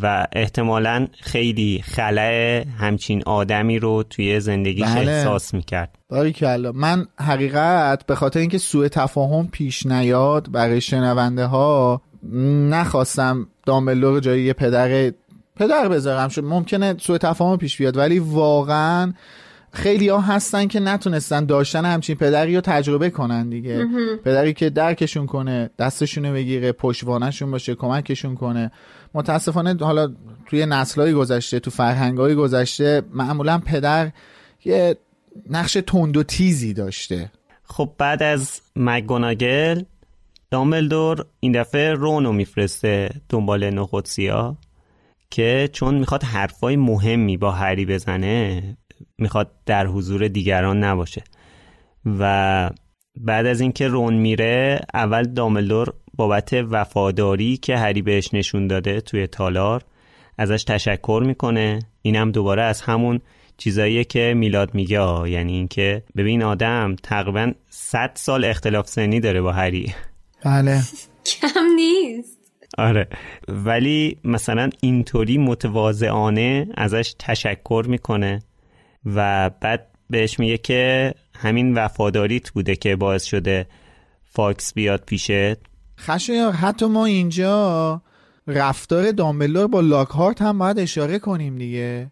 و احتمالا خیلی خلع همچین آدمی رو توی زندگیش بله. احساس می‌کرد. باریکلا من حقیقت به خاطر اینکه سوء تفاهم پیش نیاد برای شنونده ها نخواستم دامبلو رو جای یه پدر پدر بذارم. شد ممکنه سوء تفاهم پیش بیاد ولی واقعا خیلی ها هستن که نتونستن داشتن همچین پدری رو تجربه کنن دیگه. پدری که درکشون کنه دستشون بگیره پشتوانشون باشه کمکشون کنه. متاسفانه حالا توی نسلهای گذشته تو فرهنگهای گذشته معمولا پدر یه نقش تند و تیزی داشته. خب بعد از مگوناگل دامبلدور این دفعه رونو میفرسته دنبال نخودسیا که چون می‌خواد حرفای مهمی با هری بزنه می‌خواد در حضور دیگران نباشه. و بعد از اینکه رون میره اول داملدور بابت وفاداری که هری بهش نشون داده توی تالار ازش تشکر می‌کنه. اینم دوباره از همون چیزاییه که میلاد میگه یعنی اینکه ببین آدم تقریبا 100 سال اختلاف سنی داره با هری. بله. کم نیست. آره. ولی مثلا اینطوری متواضعانه ازش تشکر می‌کنه و بعد بهش میگه که همین وفاداریت بوده که باعث شده فاکس بیاد پیشت. خشایار حتی ما اینجا رفتار دامبلور با لاکهارت هم باید اشاره کنیم دیگه.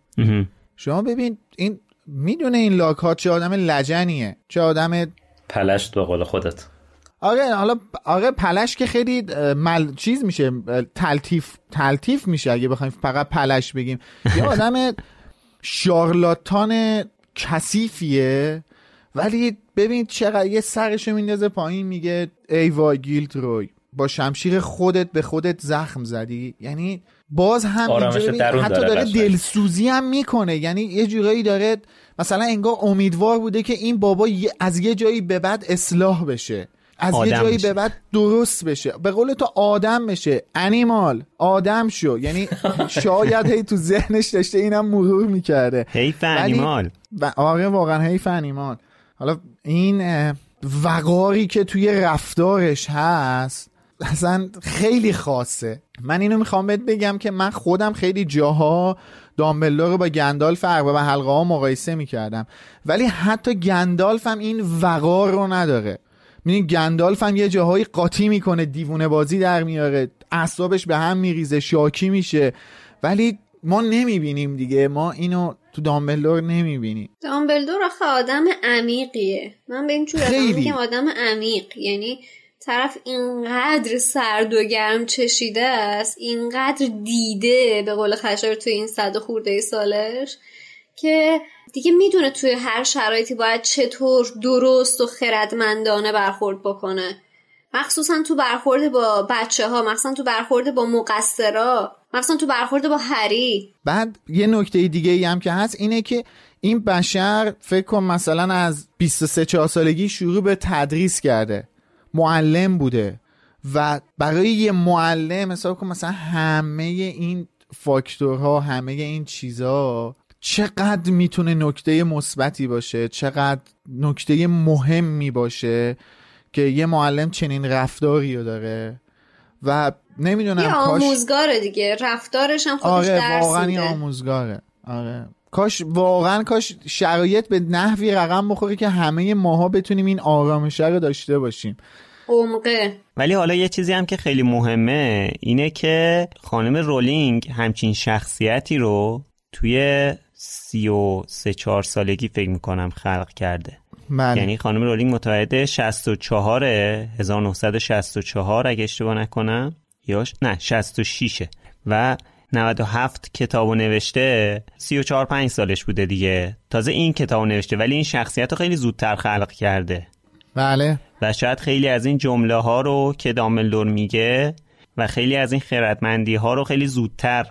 شما ببین این می‌دونه این لاکهارت چه آدم لجنیه چه آدم پلشت به قول خودت. آره حالا آره پلشت که خیلی مثل چیز میشه تلطیف تلطیف میشه اگه بخوایم فقط پلشت بگیم. یه آدم شارلاتان کثیفیه ولی ببین چقدر یه سرشو میندازه پایین میگه ای وای گیلت روی. با شمشیر خودت به خودت زخم زدی. یعنی باز هم حتی داره, دلسوزی هم می‌کنه. یعنی یه جورایی داره مثلا انگار امیدوار بوده که این بابا از یه جایی به بعد اصلاح بشه. از یه جایی به بعد درست بشه. به قول تو آدم بشه. انیمال آدم شو. یعنی شاید هی تو ذهنش داشته اینم مرور می‌کرده. حیف انیمال و آره واقعا حیف انیمال حالا این وقاری که توی رفتارش هست اصلا خیلی خاصه. من اینو می‌خوام بهت بگم که من خودم خیلی جاها دامبلدور رو با گندالف ارباب حلقه ها مقایسه می‌کردم. ولی حتی گندالف هم این وقار رو نداره. میدین گندالف هم یه جاهایی قاطی می‌کنه دیوونه بازی در میاره اعصابش به هم میریزه شاکی میشه. ولی ما نمی‌بینیم دیگه. ما اینو تو دامبلدور نمی‌بینیم دامبلدور آخه آدم عمیقیه. من به این جور میگم آدم عمیق. یعنی طرف اینقدر سرد و گرم چشیده است اینقدر دیده به قول خشار تو این صد خورده سالش که دیگه می‌دونه توی هر شرایطی باید چطور درست و خردمندانه برخورد بکنه. مخصوصا تو برخورد با بچه ها مخصوصا تو برخورد با مقصرا. مخصوصا تو برخورد با هری. بعد یه نکته دیگه ای هم که هست اینه که این بشر فکر کن مثلا از 23 4 سالگی شروع به تدریس کرده معلم بوده و برای یه معلم حساب کن مثلا همه این فاکتورها همه این چیزها چقدر می‌تونه نکته مثبتی باشه چقدر نکته مهمی باشه که یه معلم چنین رفتاری رو داره و نمی‌دونم یه آموزگاره دیگه رفتارش هم خودش آره درس واقعا آموزگاره. آره. کاش واقعا کاش شرایط به نحوی رقم بخوره که همه ماها بتونیم این آرامشه رو داشته باشیم. عمقه. ولی حالا یه چیزی هم که خیلی مهمه اینه که خانم رولینگ همچین شخصیتی رو توی سی و سه چهار سالگی فکر می‌کنم خلق کرده. بله. یعنی خانم رولینگ متولد 64 1964 اگه اشتباه نکنم. یا نه 66 و 97 کتابو نوشته 34 5 سالش بوده دیگه. تازه این کتابو نوشته ولی این شخصیت رو خیلی زودتر خلق کرده. بله. و شاید خیلی از این جمله ها رو که دامبلدور میگه و خیلی از این خردمندی ها رو خیلی زودتر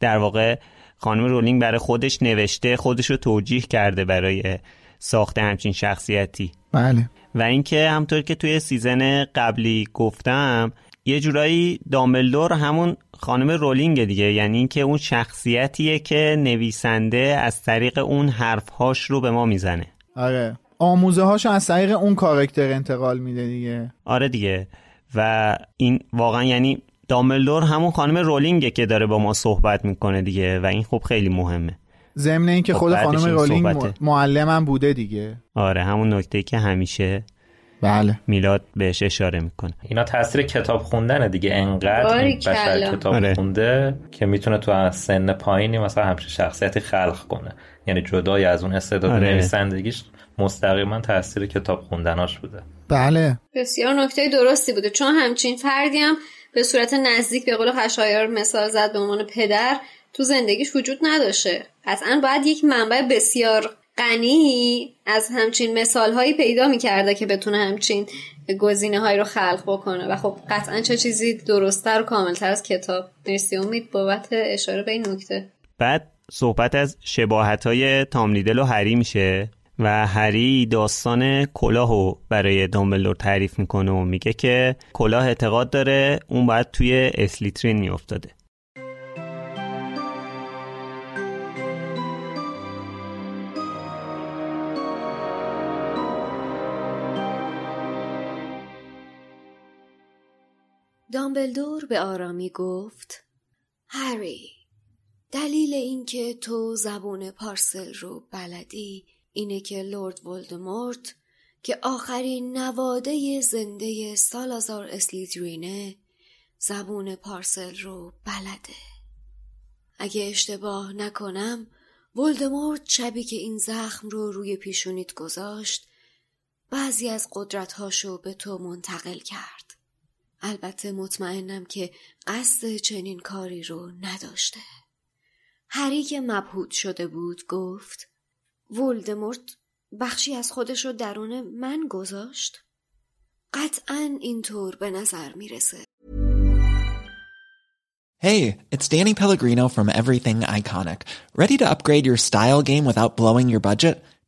در واقع خانم رولینگ برای خودش نوشته خودش رو توجیه کرده برای ساخت همچین شخصیتی. بله. و اینکه همونطور که توی season قبلی گفتم یه جورایی دامبلدور همون خانم رولینگ دیگه. یعنی اینکه اون شخصیتیه که نویسنده از طریق اون حرفهاش رو به ما می‌زنه. آره. آموزه هاشو از طریق اون کارکتر انتقال میده دیگه. آره دیگه. و این واقعا یعنی دامبلدور همون خانم رولینگه که داره با ما صحبت می‌کنه دیگه و این خب خیلی مهمه. ضمن اینکه خب خود خانم رولینگ. معلمم بوده دیگه. آره همون نکته که همیشه بله. میلاد بهش اشاره می‌کنه. اینا تاثیر کتاب خوندنه دیگه. انقدر این. بشر کتاب آره. خونده که می‌تونه تو از سن پایینی مثلا همچین شخصیتی خلق کنه. یعنی جدای از اون استعداد آره. نویسندگیش مستقیما تاثیر کتاب خوندناش بوده. بله. بسیار نکته درستی بوده. چون همچین فردی هم به صورت نزدیک به قول خشایار مثال زد به عنوان پدر تو زندگیش وجود نداشته. قطعا باید یک منبع بسیار غنی از همچین مثال هایی پیدا می‌کرده که بتونه همچین گزینه هایی رو خلق بکنه. و خب قطعا چه چیزی درستتر و کاملتر از کتاب. مرسی. امید بابت اشاره به این نکته. بعد صحبت از شباهت های تاملیدل و هری میشه و هری داستان کلاهو برای دامبلدور تعریف می‌کنه و میگه که کلاه اعتقاد داره اون باید توی اسلیترین میافتاده. دامبلدور به آرامی گفت هری دلیل اینکه تو زبون پارسل رو بلدی اینه که لورد ولدمورت که آخرین نواده زنده سالازار اسلیترینه زبون پارسل رو بلده. اگه اشتباه نکنم ولدمورت شبی که این زخم رو روی پیشونیت گذاشت بعضی از قدرتهاشو به تو منتقل کرد. البته مطمئنم که قصد چنین کاری رو نداشته هری که مبهوت شده بود گفت ولدمورت بخشی از خودش رو درون من گذاشت قطعا اینطور به نظر می‌رسه Hey, it's Danny Pellegrino from Everything Iconic. Ready to upgrade your style game without blowing your budget?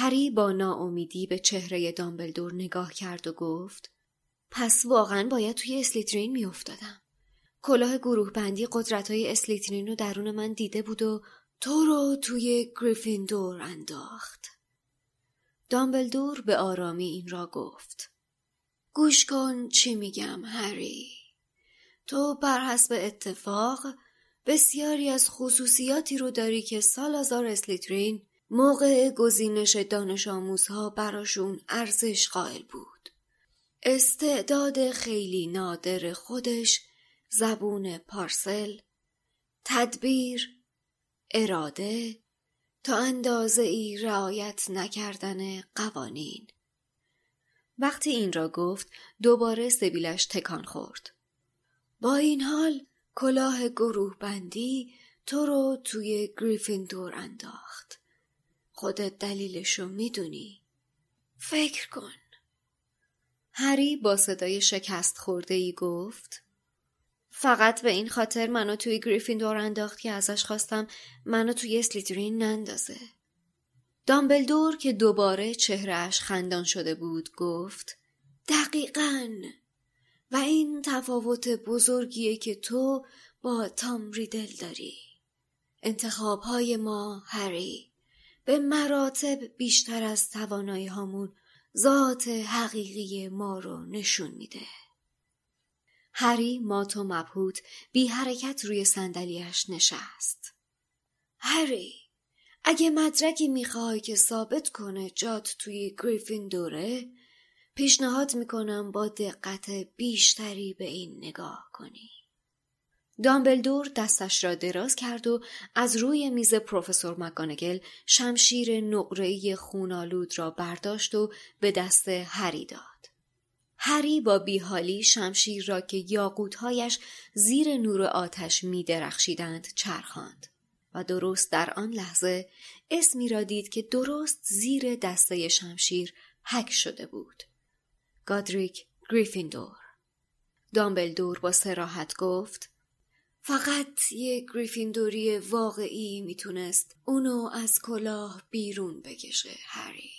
هری با ناامیدی به چهره دامبلدور نگاه کرد و گفت پس واقعا باید توی اسلیترین میافتادم کلاه گروه بندی قدرت های اسلیترین رو درون من دیده بود و تو رو توی گریفیندور انداخت. دامبلدور به آرامی این را گفت. گوش کن چی میگم هری. تو بر حسب اتفاق بسیاری از خصوصیاتی رو داری که سالازار اسلیترین موقع گزینش دانش آموزها براشون ارزش قائل بود. استعداد خیلی نادر خودش زبون پارسل تدبیر اراده تا اندازه ای رعایت نکردن قوانین. وقتی این را گفت دوباره سبیلش تکان خورد. با این حال کلاه گروه بندی تو رو توی گریفیندور انداخت. خودت دلیلشو می‌دونی فکر کن هری با صدای شکست خورده ای گفت فقط به این خاطر منو توی گریفیندور انداخت که ازش خواستم منو توی اسلیترین نندازه. دامبلدور که دوباره چهرهش خندان شده بود گفت دقیقا و این تفاوت بزرگیه که تو با تام ریدل داری. انتخاب های ما هری به مراتب بیشتر از توانایی هامون ذات حقیقی ما رو نشون میده. هری مات و مبهوت بی حرکت روی صندلیاش نشست. هری اگه مدرکی می‌خوای که ثابت کنه جات توی گریفین دوره پیشنهاد می‌کنم با دقت بیشتری به این نگاه کنی. دامبلدور دستش را دراز کرد و از روی میز پروفسور مکانگل شمشیر نقره‌ای خونالود را برداشت و به دست هری داد. هری با بیحالی شمشیر را که یاقوتهایش زیر نور آتش می درخشیدند چرخاند و درست در آن لحظه اسمی را دید که درست زیر دسته شمشیر حک شده بود. گادریک گریفیندور دامبلدور با سراحت گفت فقط یه گریفیندوری واقعی می‌تونست اونو از کلاه بیرون بکشه هری.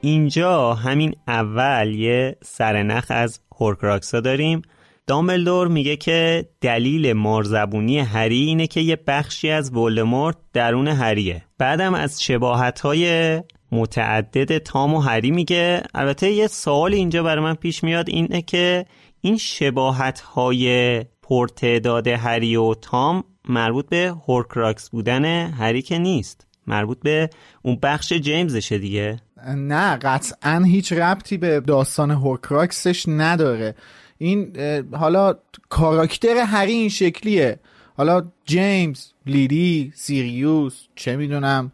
اینجا همین اول یه سرنخ از هورکراکسا داریم دامبلدور میگه که دلیل مارزبونی هری اینه که یه بخشی از ولدمورت درون هریه. بعدم از شباهت های متعدد تام و هری میگه البته یه سوال اینجا برای من پیش میاد اینه که این شباهت های پرتعداد هری و تام مربوط به هورکراکس بودن هری که نیست. مربوط به اون بخش جیمزشه دیگه. نه قطعا هیچ ربطی به داستان هورکراکسش نداره. این حالا کاراکتر هری این شکلیه. حالا جیمز لیلی سیریوس چه می‌دونم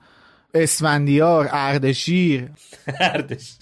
اسفندیار اردشیر. اردشیر.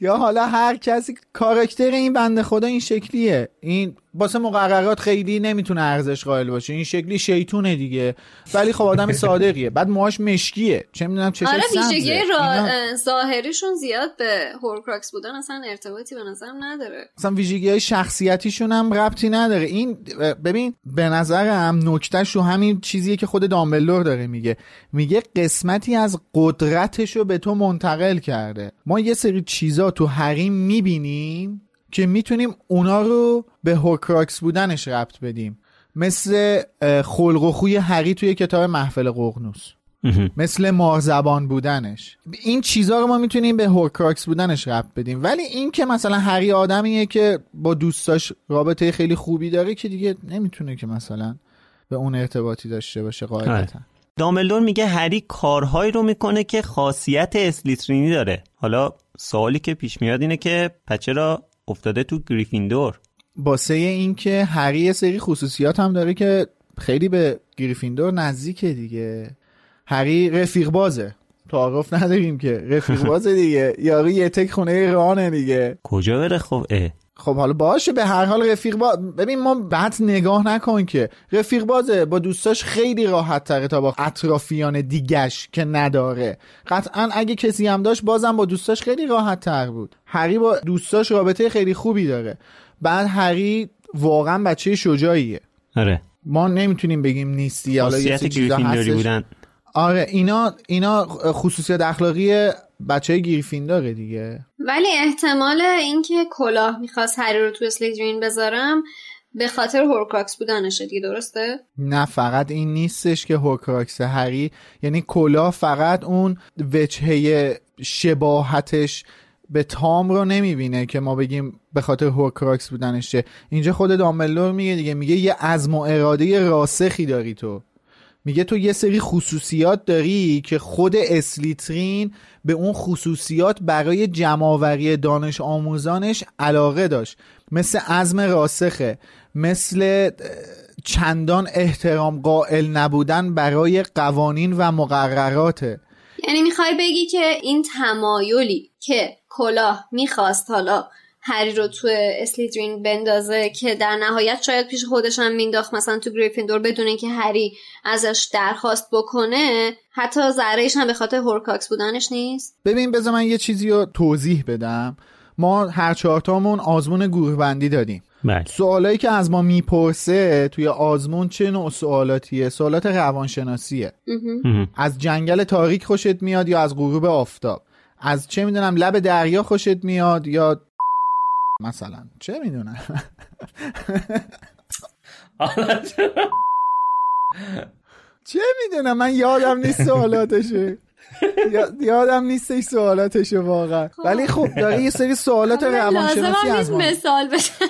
یا حالا هر کسی کاراکتر این بنده خدا این شکلیه. این واسه مقررات خیلی نمی‌تونه ارزش قائل باشه. این شکلی شیطونه دیگه. ولی خب آدم صادقیه. بعد موهاش مشکیه. چه می‌دونم چه آره ویژگی را... ظاهریشون زیاد به هورکراکس بودن اصلا ارتباطی به نظرم نداره. اصلا ویژگی های شخصیتیشون هم ربطی نداره. این ببین به نظرم نکتهش رو همین چیزیه که خود دامبلور داره میگه. میگه قسمتی از قدرتش رو به تو منتقل کرده. ما یه سری چیزا تو هری می‌بینیم که می‌تونیم اونا رو به هورکراکس بودنش ربط بدیم. مثل خلق و خوی هری توی کتاب محفل ققنوس مثل مارزبان بودنش. این چیزها رو ما می‌تونیم به هورکراکس بودنش ربط بدیم. ولی این که مثلا هری آدمیه که با دوستاش رابطه خیلی خوبی داره که دیگه نمی‌تونه که مثلا به اون ارتباطی داشته باشه قاعدتا. آره. داملدور میگه هری کارهایی رو می‌کنه که خاصیت اسلیترینی داره. حالا سوالی که پیش میاد اینه که پچه را افتاده تو گریفیندور. باسه این که هری یه سری خصوصیات هم داره که خیلی به گریفیندور نزدیکه دیگه. هری رفیق بازه. تعارف نداریم که. رفیق بازه دیگه. یارو یه تک خونه رانه دیگه. کجا بره خب؟ اه. خب حالا باشه به هر حال رفیق باز ببین ما بعد نگاه نکن که رفیق بازه با دوستاش خیلی راحت تره تا با اطرافیان دیگش که نداره. قطعا اگه کسی هم داشت بازم با دوستاش خیلی راحت تر بود. هری با دوستاش رابطه خیلی خوبی داره. بعد هری واقعا بچه شجاعیه. آره. ما نمی‌تونیم بگیم نیستی حالا یه چیزا هستش. بودن. آره اینا اینا خصوصیت اخلاقی بچه های دیگه. ولی احتمال اینکه کلاه می‌خواست هری رو تو اسلیدرین بذاره به خاطر هورکراکس بودنشه دیگه درسته؟ نه فقط این نیستش که هورکراکس هری یعنی کلاه فقط اون وجهه شباهتش به تام رو نمی‌بینه که ما بگیم به خاطر هورکراکس بودنشه. اینجا خود دامبلور میگه دیگه میگه یه عزم و اراده راسخی داری تو. میگه تو یه سری خصوصیات داری که خود اسلیترین به اون خصوصیات برای جمعآوری دانش آموزانش علاقه داشت. مثل عزم راسخه مثل چندان احترام قائل نبودن برای قوانین و مقرراته. یعنی می‌خوای بگی که این تمایلی که کلاه می‌خواست حالا هری رو تو اسلیدرین بندازه که در نهایت شاید پیش خودش هم مینداخت. مثلا تو گریفیندور بدون اینکه هری ازش درخواست بکنه حتی ذرهش هم به خاطر هورکاکس بودنش نیست. ببین بذار من یه چیزی رو توضیح بدم. ما هر چهارتامون آزمون گروه بندی دادیم بله. سوالایی که از ما می‌پرسه توی آزمون چه نوع سوالاتیه؟ سوالات روانشناسیه. از جنگل تاریک خوشت میاد یا از غروب آفتاب؟ از چه می‌دونم لب دریا خوشت میاد یا مثلا. چه می‌دونم؟ چه می‌دونم؟ من یادم نیست سوالاتشه یا- یادم نیستش سوالاتشه واقعا. ولی خب داره یه سری سوالات لازم روانشناسی از مثال بزنی.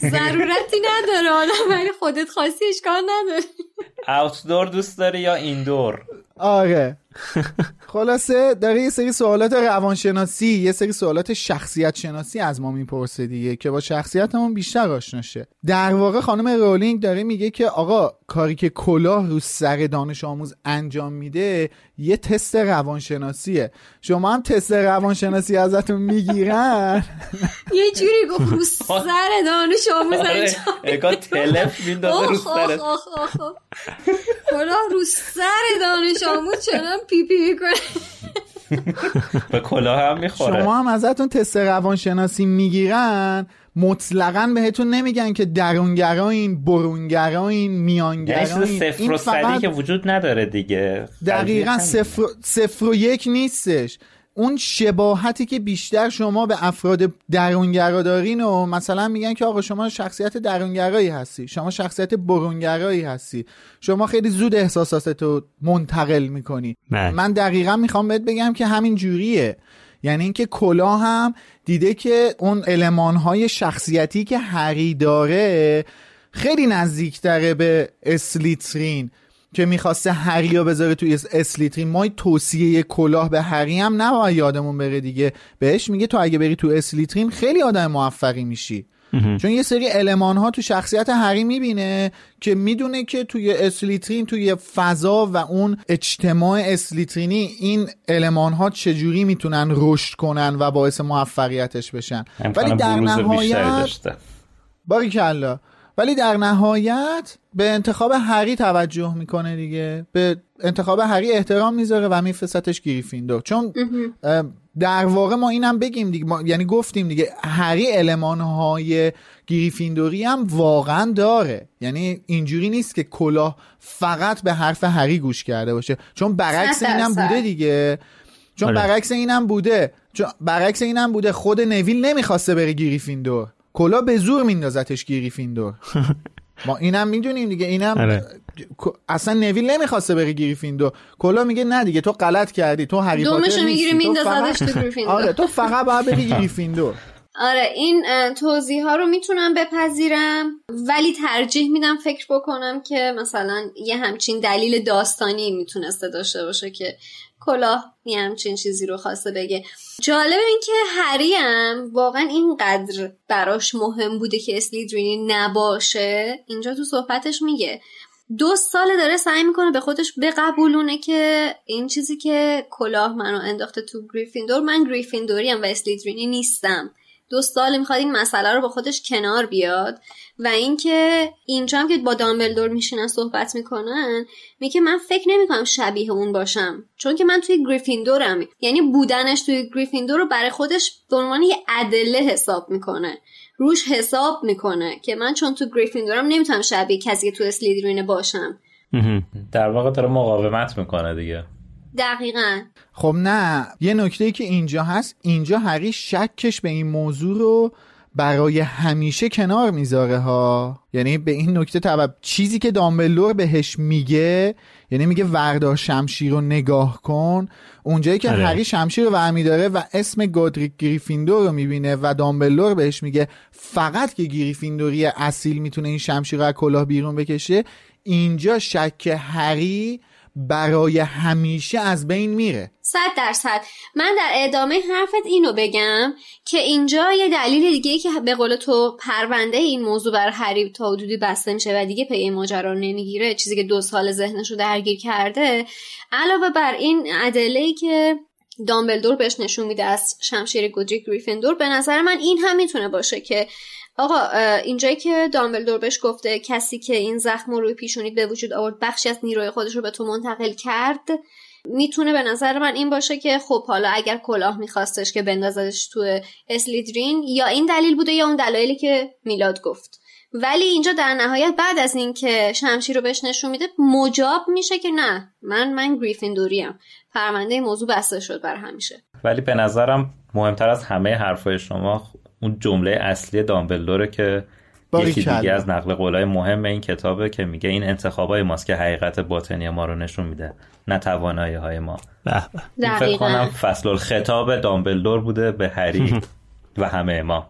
ضرورتی نداره حالا ولی خودت خواستی اشکال نداره. اوتدور دوست داری یا ایندور؟ آره. خلاصه داره یه سری سوالات روانشناسی یه سری سوالات شخصیت شناسی از ما می‌پرسه دیگه که با شخصیتمون بیشتر آشنا شه. در واقع خانم رولینگ داره میگه که آقا کاری که کلاه رو سر دانش آموز انجام میده یه تست روانشناسیه. شما هم تست روانشناسی ازتون می‌گیرن؟ یه جوری گفت رو سر دانش آموز آره انجام تلف میندازه رو سر دانش آموز چنان پی پی می‌کنه. به کلاه هم می‌خوره. شما هم ازتون تست روانشناسی می‌گیرن مطلقا بهتون نمیگن که درونگراین برونگراین یعنی میانگراین چیز صفر این و صدی که وجود نداره دیگه. دقیقا صفر, صفر و یک نیستش. اون شباهتی که بیشتر شما به افراد درونگرا دارین و مثلا میگن که آقا شما شخصیت درونگرایی هستی شما شخصیت برونگرایی هستی شما خیلی زود احساساتتو منتقل می‌کنی. بله. من دقیقا می‌خوام بهت بگم که همین جوریه. یعنی اینکه کلاه هم دیده که اون المانهای شخصیتی که هری داره خیلی نزدیکتره به اسلیترین که می‌خواسته هری رو بذاره توی اس- اسلیترین ما توصیه کلاه به هری هم نباید یادمون بره دیگه. بهش میگه تو اگه بری تو اسلیترین خیلی آدم موفقی میشی. چون یه سری المان ها تو شخصیت هری می‌بینه که می‌دونه که توی اسلیترین توی فضا و اون اجتماع اسلیترینی این المان ها چجوری می‌تونن رشد کنن و باعث موفقیتش بشن. ولی در نهایت باریکلا ولی در نهایت به انتخاب هری توجه می‌کنه دیگه. به انتخاب هری احترام می‌ذاره و میفرستش گریفیندور چون در واقع ما اینم بگیم دیگه. ما یعنی گفتیم دیگه هری المانهای گریفیندوری هم واقعا داره. یعنی اینجوری نیست که کلاه فقط به حرف هری گوش کرده باشه. چون برعکس اینم. بوده دیگه. چون آره. برعکس اینم بوده. چون برعکس اینم بوده. خود نویل نمی‌خواسته بره گریفیندور کلا به زور میندازتش گریفیندور ما اینم می‌دونیم دیگه اینم آره. اصلا نویل نمی‌خواسته بره گریفیندور کلا میگه نه دیگه تو غلط کردی تو هری دومشو پاتر می‌گیری میندازدش فقط- تو گریفیندور. آره تو فقط باید بری گریفیندور آره این اه، توضیح ها رو می‌تونم بپذیرم ولی ترجیح میدم فکر بکنم که مثلا یه همچین دلیل داستانی می‌تونسته داشته باشه که کلاه یه همچین چیزی رو خواسته بگه. جالب این که هری هم واقعا اینقدر براش مهم بوده که اسلیدرینی نباشه. اینجا تو صحبتش میگه. دو ساله داره سعی می‌کنه به خودش بقبولونه که این چیزی که کلاه منو انداخته تو گریفیندور من گریفیندوریم و اسلیدرینی نیستم. دو سال می‌خواد این مسئله رو با خودش کنار بیاد و اینکه اینجا هم که با دامبلدور میشینن صحبت می‌کنن میگه من فکر نمی‌کنم شبیه اون باشم چون که من توی گریفیندورم. یعنی بودنش توی گریفیندور رو برای خودش به عنوان یه ادله حساب می‌کنه. روش حساب می‌کنه که من چون تو گریفیندورم نمی‌تونم شبیه کسی که تو اسلیدرینه باشم. در واقع داره مقاومت می‌کنه دیگه. دقیقا. خب نه یه نکته ای که اینجا هست اینجا هری شکش به این موضوع رو برای همیشه کنار می‌ذاره ها یعنی به این نکته توب چیزی که دامبلور بهش میگه یعنی میگه وردار شمشیر رو نگاه کن اونجایی که آره. هری شمشیر رو برمیداره و اسم گودریک گریفیندور رو می‌بینه و دامبلور بهش میگه فقط که گریفیندوری اصیل می‌تونه این شمشیر رو از کلاه بیرون بکشه اینجا شک هری برای همیشه از بین میره. صد درصد. من در ادامه حرفت اینو بگم که اینجا یه دلیل دیگه که به قول تو پرونده این موضوع بر هری تا حدودی بسته میشه و دیگه پی ماجرا نمی‌گیره چیزی که دو سال ذهنش رو درگیر کرده علاوه بر این ادله که دامبلدور بهش نشون میده از شمشیر گودریک گریفیندور به نظر من این هم می‌تونه باشه که آقا اینجایی که دامبلدور بهش گفته کسی که این زخم رو روی پیشونیت به وجود آورد بخشی از نیروی خودش رو به تو منتقل کرد می‌تونه به نظر من این باشه که خب حالا اگر کلاه میخواستش که بندازدش تو اسلیدرین یا این دلیل بوده یا اون دلایلی که میلاد گفت. ولی اینجا در نهایت بعد از اینکه شمشیر رو بهش نشون میده مجاب میشه که نه من من گریفیندوریم. پرونده موضوع بسته شد بر همیشه. ولی به نظرم مهمتر از همه حرفای شما اون جمله اصلی دامبلدوره که یکی دیگه از نقل قولای مهم این کتابه که میگه این انتخابای ماست که حقیقت باطنی ما رو نشون میده نه توانایی های ما فکر کنم فصل الخطاب دامبلدور بوده به هری و همه ما.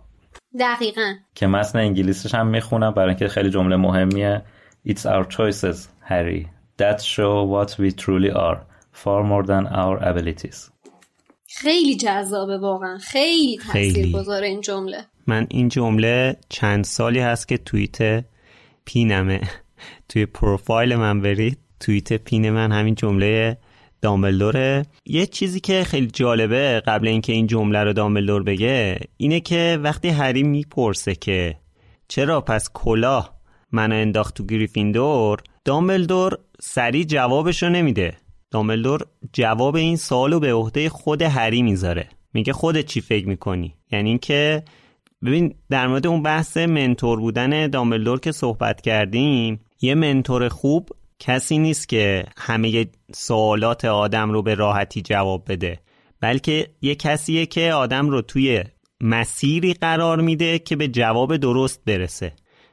دقیقا. که متن انگلیسیش هم می‌خونم برای اینکه خیلی جمله مهمیه. It's our choices Harry. That show what we truly are. Far more than our abilities. خیلی جذابه واقعا. خیلی تاثیر گذاره این جمله. من این جمله چند سالی هست که توییت پینمه توی پروفایل من برید توییت پین من همین جمله دامبلدوره. یه چیزی که خیلی جالبه قبل اینکه این جمله رو دامبلدور بگه اینه که وقتی هری می‌پرسه که چرا پس کلاه منو انداخت تو گریفیندور دامبلدور سریع جوابشو نمیده. دامبلدور جواب این سوالو به عهده خود هری می‌ذاره. میگه خودت چی فکر می‌کنی؟ یعنی اینکه ببین در مورد اون بحث منتور بودن دامبلدور که صحبت کردیم یه منتور خوب کسی نیست که همه سوالات آدم رو به راحتی جواب بده بلکه یه کسیه که آدم رو توی مسیری قرار میده که به جواب درست برسه.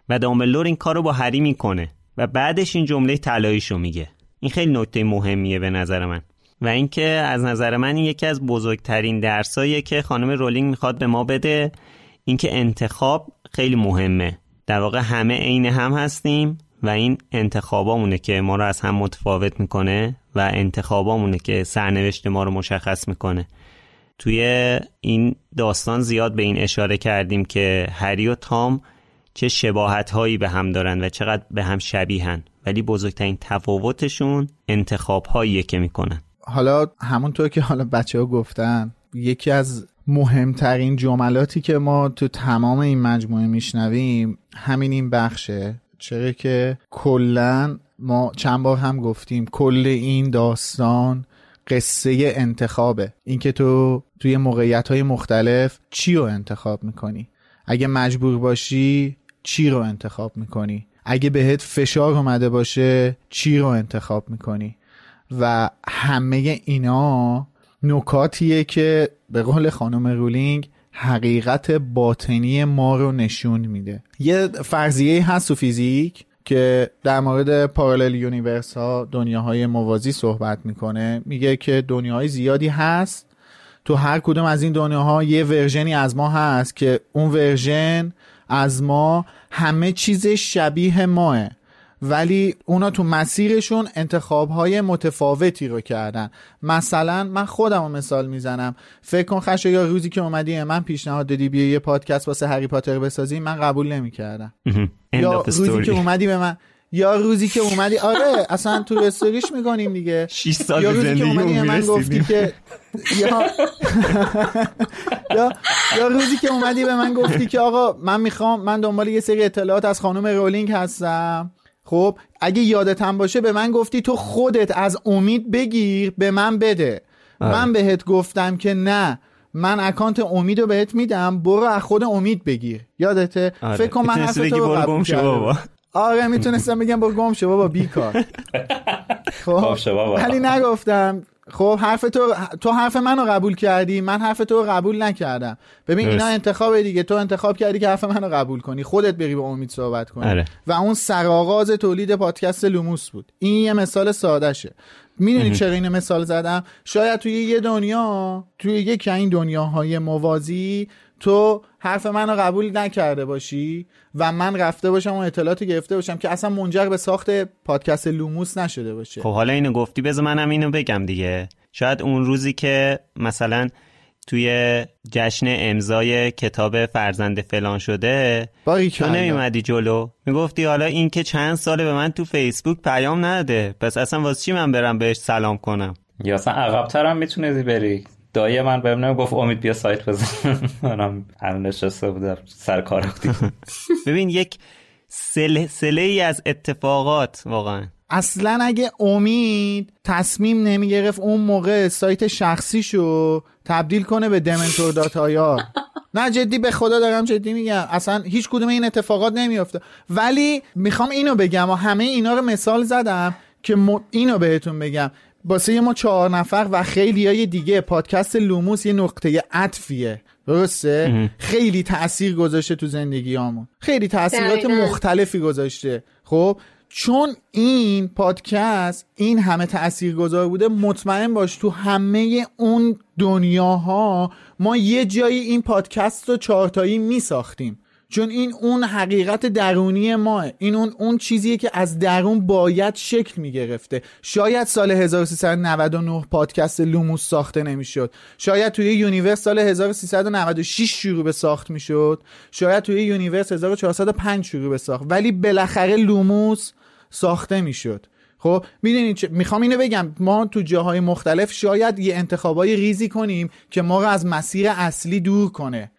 و دامبلدور این کار رو با هری می‌کنه و بعدش این جمله طلاییشو میگه. این خیلی نکته مهمیه به نظر من. و اینکه از نظر من یکی از بزرگترین درساییه که خانم رولینگ می‌خواد به ما بده. اینکه انتخاب خیلی مهمه. در واقع همه عین هم هستیم و این انتخابامونه که ما رو از هم متفاوت می‌کنه و انتخابامونه که سرنوشت ما رو مشخص می‌کنه. توی این داستان زیاد به این اشاره کردیم که هری و تام چه شباهت هایی به هم دارن و چقدر به هم شبیهن. ولی بزرگترین تفاوتشون انتخاب هاییه که می‌کنن. حالا همونطور که حالا بچه ها گفتن یکی از مهمترین جملاتی که ما تو تمام این مجموعه میشنویم همین این بخشه چرا که کلا ما چند بار هم گفتیم کل این داستان قصه انتخابه. اینکه تو توی موقعیت های مختلف چی رو انتخاب می‌کنی؟ اگه مجبور باشی چی رو انتخاب می‌کنی؟ اگه بهت فشار اومده باشه چی رو انتخاب می‌کنی؟ و همه اینا نکاتیه که به قول خانم رولینگ حقیقت باطنی ما رو نشون میده. یه فرضیه هست تو فیزیک که در مورد parallel universe ها دنیاهای موازی صحبت می‌کنه. میگه که دنیاهای زیادی هست. تو هر کدوم از این دنیاها یه ورژنی از ما هست که اون ورژن از ما همه چیز شبیه ماه. ولی اونا تو مسیرشون انتخاب های متفاوتی رو کردن. مثلا من خودم رو مثال می‌زنم. فکر کن خشه یا روزی که اومدی من پیشنهاد دادی بیا یه پادکست واسه هری پاتر بسازی من قبول نمی‌کردم. یا روزی که اومدی به من یا روزی که اومدی آره اصلا تو استوریش می‌کنیم دیگه. 6 سال یا روزی که اومدی من گفتی که یا یا یا روزی که اومدی به من گفتی که آقا من می‌خوام من دنبال یه سری اطلاعات از خانم رولینگ هستم خب اگه یادتم باشه به من گفتی تو خودت از امید بگیر به من بده آره. من بهت گفتم که نه من اکانت امید رو بهت میدم برو از خود امید بگیر یادته آره. فکر کن من حرف تو رو. آره می‌تونستم بگم برو گم شو بابا بیکار خب. ولی نگفتم خب حرف تو تو حرف منو قبول کردی من حرف تو قبول نکردم. ببین اینا. انتخاب دیگه. تو انتخاب کردی که حرف منو قبول کنی. خودت بری با امید صحبت کنی. آره. و اون سرآغاز تولید پادکست لوموس بود. این یه مثال سادهشه. می‌دونی چرا این مثال زدم؟ شاید توی یه دنیا توی یکی این دنیاهای موازی تو حرف منو قبول نکرده باشی و من رفته باشم و اطلاعاتی گرفته باشم که اصلا منجر به ساخت پادکست لوموس نشده باشه. خب حالا اینو گفتی بذار منم اینو بگم دیگه. شاید اون روزی که مثلا توی جشن امضای کتاب فرزند فلان شده تو. نمیمدی جلو. می‌گفتی حالا این که چند ساله به من تو فیسبوک پیام نده. پس اصلا واسه چی من برم بهش سلام کنم؟ یا اصلا عقبتر هم می‌تونی بری. دایی من بهم گفت امید بیا سایت بزن. منم همین نشسته بودم سر کار ببین یک سلسله ای از اتفاقات واقعا. اصلا اگه امید تصمیم نمی گرفت اون موقع سایت شخصیشو تبدیل کنه به دمنتور dot ir نه جدی به خدا دارم جدی میگم. اصلا هیچ کدوم این اتفاقات نمیافته. ولی می‌خوام اینو بگم و همه اینا رو مثال زدم که م... اینو بهتون بگم. واسه ما چهار نفر و خیلی های دیگه. پادکست لوموس یه نقطه عطفیه. درسته؟ خیلی تاثیر گذاشته تو زندگیامون خیلی تاثیرات. مختلفی گذاشته. خب؟ چون این پادکست این همه تأثیر گذار بوده مطمئن باش تو همه اون دنیاها ما یه جایی این پادکست رو چارتایی می ساختیم چون این اون حقیقت درونی مائه. این اون اون چیزیه که از درون باید شکل می گرفته شاید سال 1399 پادکست لوموس ساخته نمی‌شد. شاید توی universe سال 1396 شروع به ساخت می‌شد. شاید توی universe 1405 شروع به ساخت. ولی بالاخره لوموس ساخته می‌شد. خب می‌دونید می‌خوام اینو بگم. ما تو جاهای مختلف شاید یه انتخابای ریزی کنیم که ما رو از مسیر اصلی دور کنه.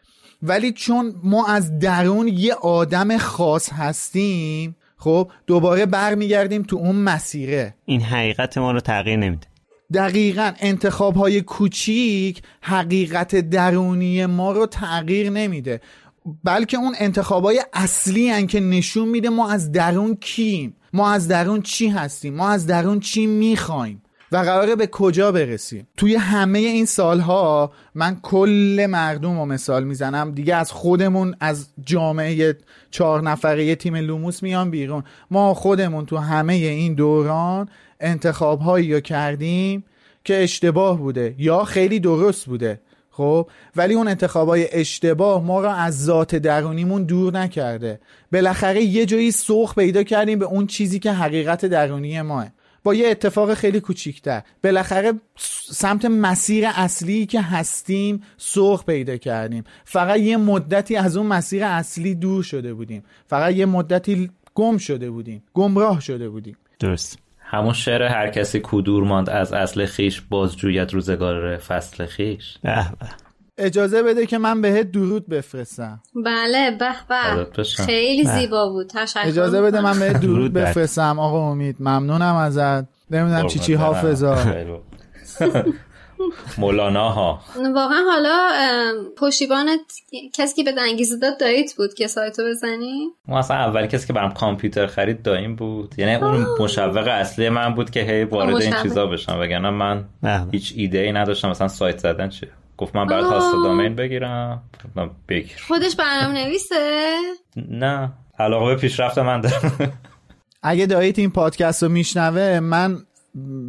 ولی چون ما از درون یه آدم خاص هستیم خب دوباره برمیگردیم تو اون مسیره. این حقیقت ما رو تغییر نمیده. دقیقا انتخاب های کوچیک حقیقت درونی ما رو تغییر نمیده. بلکه اون انتخاب های اصلی هن که نشون میده ما از درون کیم. ما از درون چی هستیم؟ ما از درون چی می‌خوایم؟ و قراره به کجا برسیم؟ توی همه این سالها من کل مردم رو مثال می‌زنم دیگه از خودمون از جامعه چهار نفره تیم لوموس میان بیرون. ما خودمون تو همه این دوران انتخاب هایی رو کردیم که اشتباه بوده یا خیلی درست بوده خب؟ ولی اون انتخابای اشتباه ما را از ذات درونیمون دور نکرده. بالاخره یه جایی سوخ پیدا کردیم به اون چیزی که حقیقت درونی ماه. با یه اتفاق خیلی کوچیکتر. بالاخره سمت مسیر اصلی که هستیم سوخ پیدا کردیم. فقط یه مدتی از اون مسیر اصلی دور شده بودیم. فقط یه مدتی گم شده بودیم. گمراه شده بودیم. درست. همون شعر هر کسی کدور ماند از اصل خیش بازجوید روزگار فصل خیش. به به. اجازه بده که من بهت درود بفرستم. بله به به. بشم. خیلی بله. زیبا بود. تشکر اجازه بده من بهت درود بفرستم آقا امید. ممنونم ازت. نمی‌دونم چی چی. حافظا. مولانا ها. واقعا حالا پشتیبانت کسی که به انگیزه داد داییت بود که سایتو بزنی؟ ما اصلا اولی کسی که برام کامپیوتر خرید دایم بود. یعنی اون مشوق اصلی من بود که هی وارد این. چیزا بشم. وگرنه من به. هیچ ایده ای نداشتم. مثلا سایت زدن چیه؟ گفت من آه. هاست دامین بگیرم. گفتم بگیر خودش برنامه نویسه نه. علاقه به پیشرفت من دارم اگه داییت این پادکست رو میشنوه من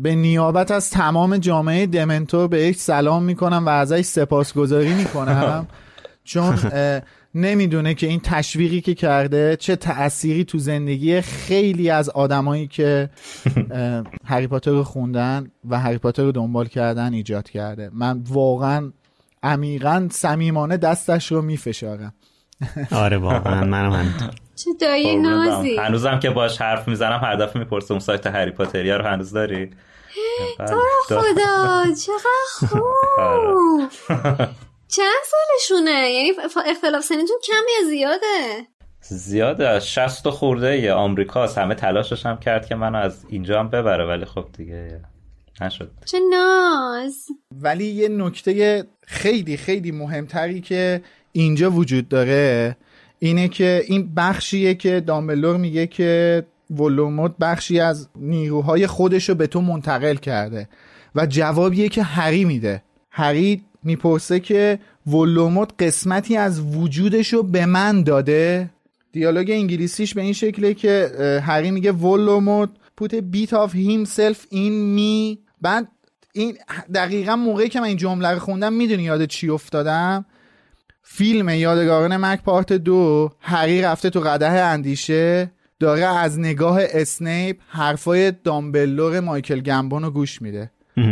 به نیابت از تمام جامعه دمنتور بهش سلام می‌کنم و ازش سپاسگزاری می‌کنم. چون نمی‌دونه که این تشویقی که کرده چه تأثیری تو زندگی خیلی از آدمایی که اه، هری پاتر رو خوندن و هری پاتر رو دنبال کردن ایجاد کرده. من واقعا عمیقا صمیمانه دستش رو میفشارم. آره واقعا منم همینطور. چه دایی. نازی. هنوزم که باش حرف می‌زنم هر دفعه می‌پرسه اون سایت هری پاتریا رو هنوز داری؟ بله. خدا چقدر خوب. آره. چند سالشونه؟ یعنی اختلاف سنیتون کم یا زیاده. زیاده از 60 خورده یه آمریکاست. همه تلاشش هم کرد که منو از اینجا هم ببره ولی خب دیگه نشد. چه ناز. ولی یه نکته خیلی خیلی مهمتری که اینجا وجود داره اینه که این بخشیه که دامبلور میگه که ولوموت بخشی از نیروهای خودش رو به تو منتقل کرده و جوابیه که هری میده. هری می‌پرسه که ولوموت قسمتی از وجودش رو به من داده؟ دیالوگ انگلیسیش به این شکله که هری میگه Voldemort put a bit of himself in me بعد این دقیقا موقعی که من این جمله رو خوندم می‌دونی یاد چی افتادم؟ فیلم یادگاران مرگ part دو هری رفته تو قدح اندیشه داره از نگاه اسنیپ حرفای دامبلور مایکل گمبون رو گوش میده.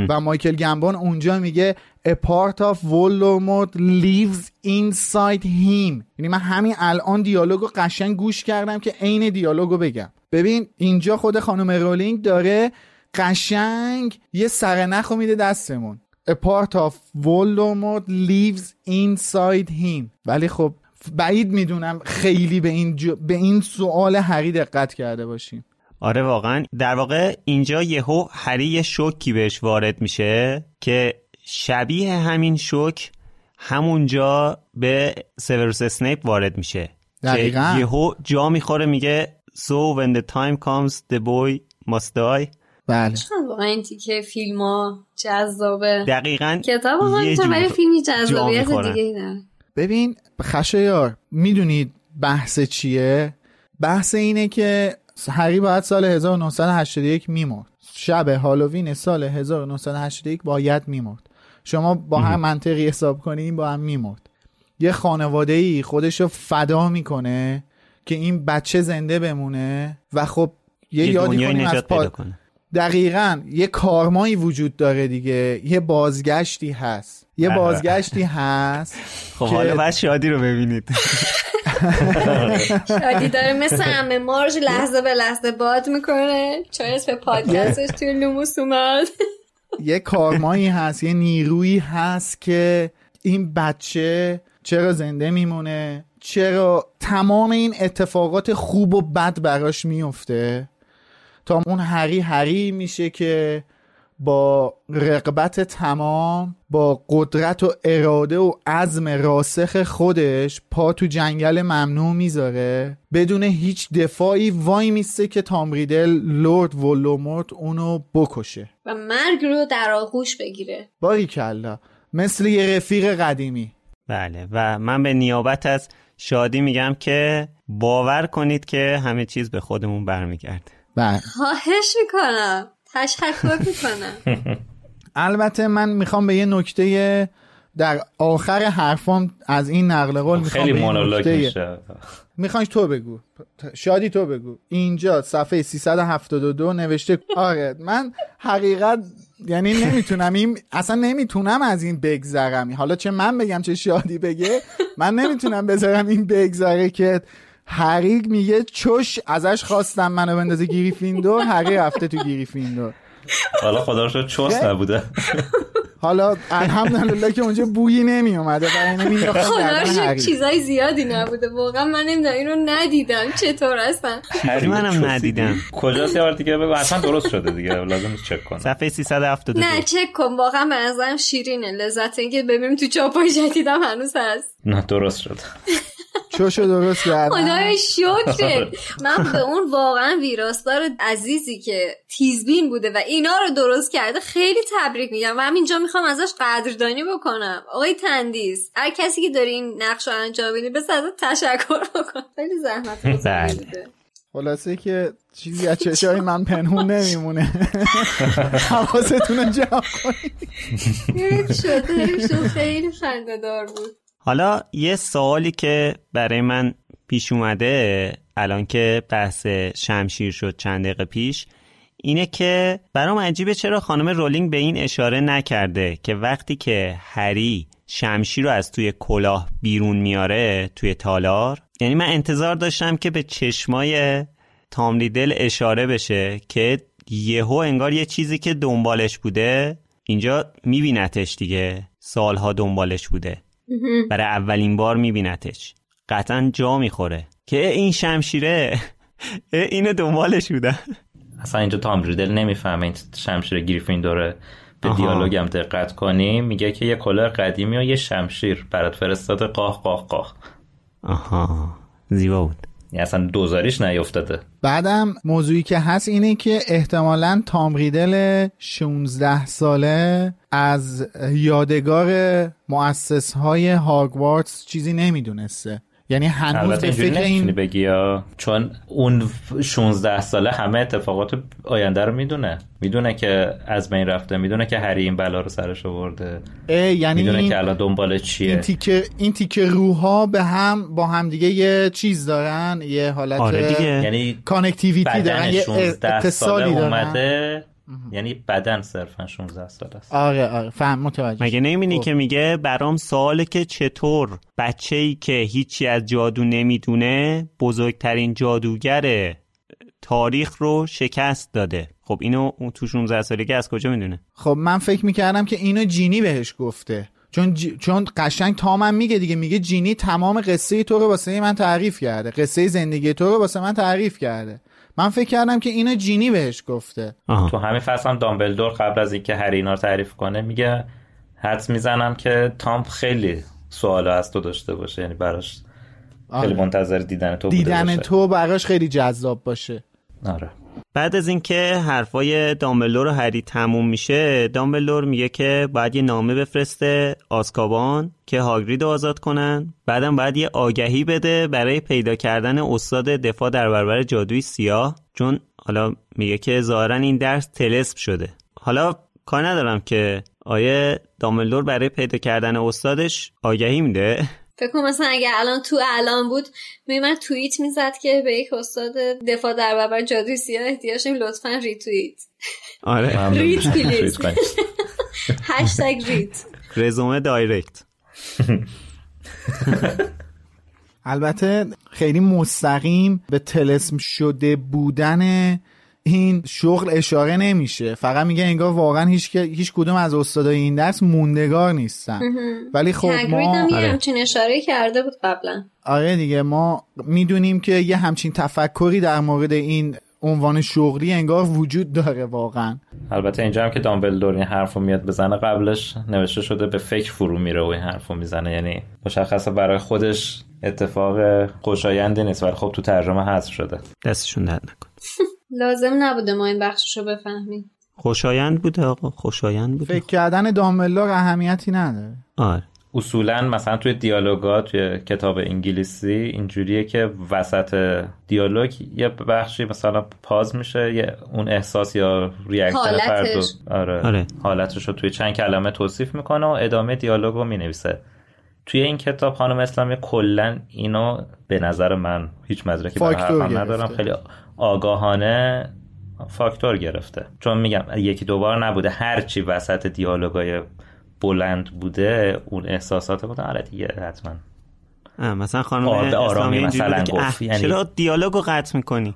و مایکل گمبون اونجا میگه a part of Voldemort lives inside him. یعنی من همین الان دیالوگ رو قشنگ گوش کردم که عین دیالوگ رو بگم. ببین اینجا خود خانم رولینگ داره قشنگ یه سرنخ رو میده دستمون. A part of Voldemort lives inside him. ولی خب بعید می‌دونم خیلی به این, به این سوال هری دقت کرده باشیم. آره واقعا. در واقع اینجا یهو هری شوکی بهش وارد میشه که شبیه همین شوک همونجا به سیوروس اسنیپ وارد میشه. دقیقا. یهو جا می‌خوره میگه So when the time comes the boy must die. بله. واقعا این تیکه فیلم ها جذابه؟ دقیقا کتاب واقعا برای فیلمی جذابیت دیگه داره ببین خشایار می‌دونید بحث چیه؟ بحث اینه که هری باید سال 1981 میمرد. شب هالووین سال 1981 باید میمرد. شما با هر منطقی حساب کنین با هم میمرد. یه خانواده ای خودش رو فدا می‌کنه که این بچه زنده بمونه و خب یه, یه یادی کنیم از پا... کنه. دقیقا یه کارمایی وجود داره دیگه. یه بازگشتی هست. یه بازگشتی هست خب حالا بعد شادی رو ببینید. شادی داره مثل همه. مارج لحظه به لحظه باد می‌کنه. چای به پادکستش توی لوموس اومد. یه کارمایی هست یه نیرویی هست که این بچه چرا زنده میمونه؟ چرا تمام این اتفاقات خوب و بد براش میفته تا اون هری هری میشه که با رقبت تمام با قدرت و اراده و عزم راسخ خودش پا تو جنگل ممنوع می‌ذاره. بدون هیچ دفاعی وای میسته که تامریدل لورد ولوموت اونو بکشه. و مرگ رو در آغوش بگیره. باری کلا. مثل یه رفیق قدیمی. بله و من به نیابت از شادی میگم که باور کنید که همه چیز به خودمون برمیگرده. بله. خواهش می‌کنم. تشکر می‌کنم. البته من می‌خوام به یه نکته در آخر حرفام از این نقل قول می‌خوام خیلی مونولوگ میشه. می‌خوای تو بگو. شادی تو بگو. اینجا صفحه 372 نوشته آره من حقیقت یعنی نمی‌تونم این اصلا نمی‌تونم از این بگذرم. حالا چه من بگم چه شادی بگه من نمی‌تونم بذارم این بگذره که هری میگه چش ازش خواستم منو بندازه گریفیندور هری رفته تو گریفیندور. حالا خدا رو شد چوس نبوده. حالا الحمدلله که اونجا بویی نمی اومده خدا چیزای زیادی نبوده. واقعا من نمی‌دونم اینو ندیدم. چطور هستن؟ هری منم ندیدم. کجا یه بار دیگه؟ بگو اصلا درست شده دیگه. لازم نیست چک کنم. صفحه 372 نه چک کن. واقعا به نظرم شیرینه. لذت اینکه ببینیم تو چاپای جدیدم هنوز هست. نه درست شد چوشو درست کردم خدای شکرت من به اون واقعا ویراستار عزیزی که تیزبین بوده و اینا رو درست کرده خیلی تبریک میگم و همینجا می‌خوام ازش قدردانی بکنم. آقای تندیس هر کسی که داری این نقش رو انجام میدی بس ازت تشکر بکن. خیلی زحمت بوده خلاصه که چیزی از چشای من پنهون نمیمونه. حواستون رو جمع کنید. حیف شد حیف شد. خیلی خنده‌دار بود. حالا یه سوالی که برای من پیش اومده الان که بحث شمشیر شد چند دقیقه پیش اینه که برام عجیبه چرا خانم رولینگ به این اشاره نکرده که وقتی که هری شمشیر رو از توی کلاه بیرون میاره توی تالار یعنی من انتظار داشتم که به چشمای تامریدل اشاره بشه که یهو انگار یه چیزی که دنبالش بوده اینجا میبینتش دیگه سالها دنبالش بوده. برای اولین بار میبینتش. قطعا جا می‌خوره. که این شمشیره اینو دنبالش بودن. اصلا اینجا تام ریدل نمی‌فهمه این شمشیر گریفین داره به دیالوگ هم دقت کنی. میگه که یه کلاه قدیمی و یه شمشیر برات فرستاده. قاه قاه قاه آها. زیبا بود. یعنی اصلا دوزاریش نیفتاده. بعدم موضوعی که هست اینه که احتمالا تام ریدل 16 ساله از یادگار مؤسس های هاگوارتس چیزی نمی‌دونسته. یعنی هنوز به فکر این بگی چون اون 16 ساله همه اتفاقات آینده رو می‌دونه. می‌دونه که از بین رفته می‌دونه که هری این بلا رو سرش آورده. یعنی می‌دونه این... که الان دنبال چیه. این تیکه این تیکه روحا به هم با هم دیگه یه چیز دارن یه حالت آره دیگه. یعنی connectivity دارن یه اتصالی دارن. اومده یعنی بدن صرفا 16 سال است. آره آره. فهم متوجه. مگه نمی‌بینی که میگه برام سواله که چطور بچه ای که هیچی از جادو نمی‌دونه بزرگترین جادوگر تاریخ رو شکست داده. خب اینو تو 16 سالگی از کجا می‌دونه؟ خب من فکر می‌کردم که اینو جینی بهش گفته. چون ج... چون قشنگ تامم میگه دیگه. میگه جینی تمام قصه تو رو واسه من تعریف کرده. قصه زندگی تو رو واسه من تعریف کرده. من فکر کردم که اینو جینی بهش گفته آها. تو همین فصل هم دامبلدور قبل از اینکه هری اینا رو تعریف کنه میگه حدس می‌زنم که تام خیلی سوالا از تو داشته باشه یعنی براش خیلی منتظر دیدن تو دیدن بوده باشه. تو براش خیلی جذاب باشه آره. بعد از اینکه حرفای دامبلور و هری تموم میشه دامبلور میگه که باید یه نامه بفرسته آسکابان که هاگرید رو آزاد کنن. بعدم باید یه آگهی بده برای پیدا کردن استاد دفاع در برابر جادوی سیاه. چون حالا میگه که ظاهرا این درس تلسم شده. حالا کار ندارم که آیه دامبلور برای پیدا کردن استادش آگهی میده. فکر کنم مثلا اگه الان تو الان بود من توییت می‌زد که به یک استاد دفاع در برابر جادوی سیاه احتیاج داریم لطفا ریتوییت. آره. ریت please. هشتگ ریت. رزومه دایرکت. البته خیلی مستقیم به تلسم شده بودن این شغل اشاره نمیشه. فقط میگه انگار واقعا هیچ هیچ کدوم از استادای این درس موندگار نیستن. ولی خب ما هم یه همچین اشاره کرده بود قبلا. آره دیگه ما می‌دونیم که یه همچین تفکری در مورد این عنوان شغلی انگار وجود داره واقعا. البته اینجا هم که دامبلدور این حرفو میاد بزنه قبلش نوشته شده به فکر فرو میره و این حرفو می‌زنه. یعنی مشخصه برای خودش اتفاق خوشایندی نیست ولی خب تو ترجمه حذف شده. دستشون درد نکن لازم نبوده ما این بخششو بفهمیم. خوشایند بوده آقا خوشایند بوده. فکر کردن دامبلدور اهمیتی نداره. آره. اصولا مثلا توی دیالوگات توی کتاب انگلیسی اینجوریه که وسط دیالوگ یه بخشی مثلا pause میشه یه اون احساس یا reaction فرد آره. آره. حالتش رو توی چند کلمه توصیف می‌کنه و ادامه دیالوگ رو می‌نویسه. توی این کتاب خانم اسلامی کلا اینو به نظر من هیچ مدرکی حرفم ندارم. خیلی آگاهانه فاکتور گرفته. چون میگم یکی دوبار نبوده. هرچی وسط دیالوگای بلند بوده اون احساسات بوده آره دیگه حتما. مثلا خانم آرامی مثلا گفت. یعنی چرا دیالوگو قطع می‌کنی؟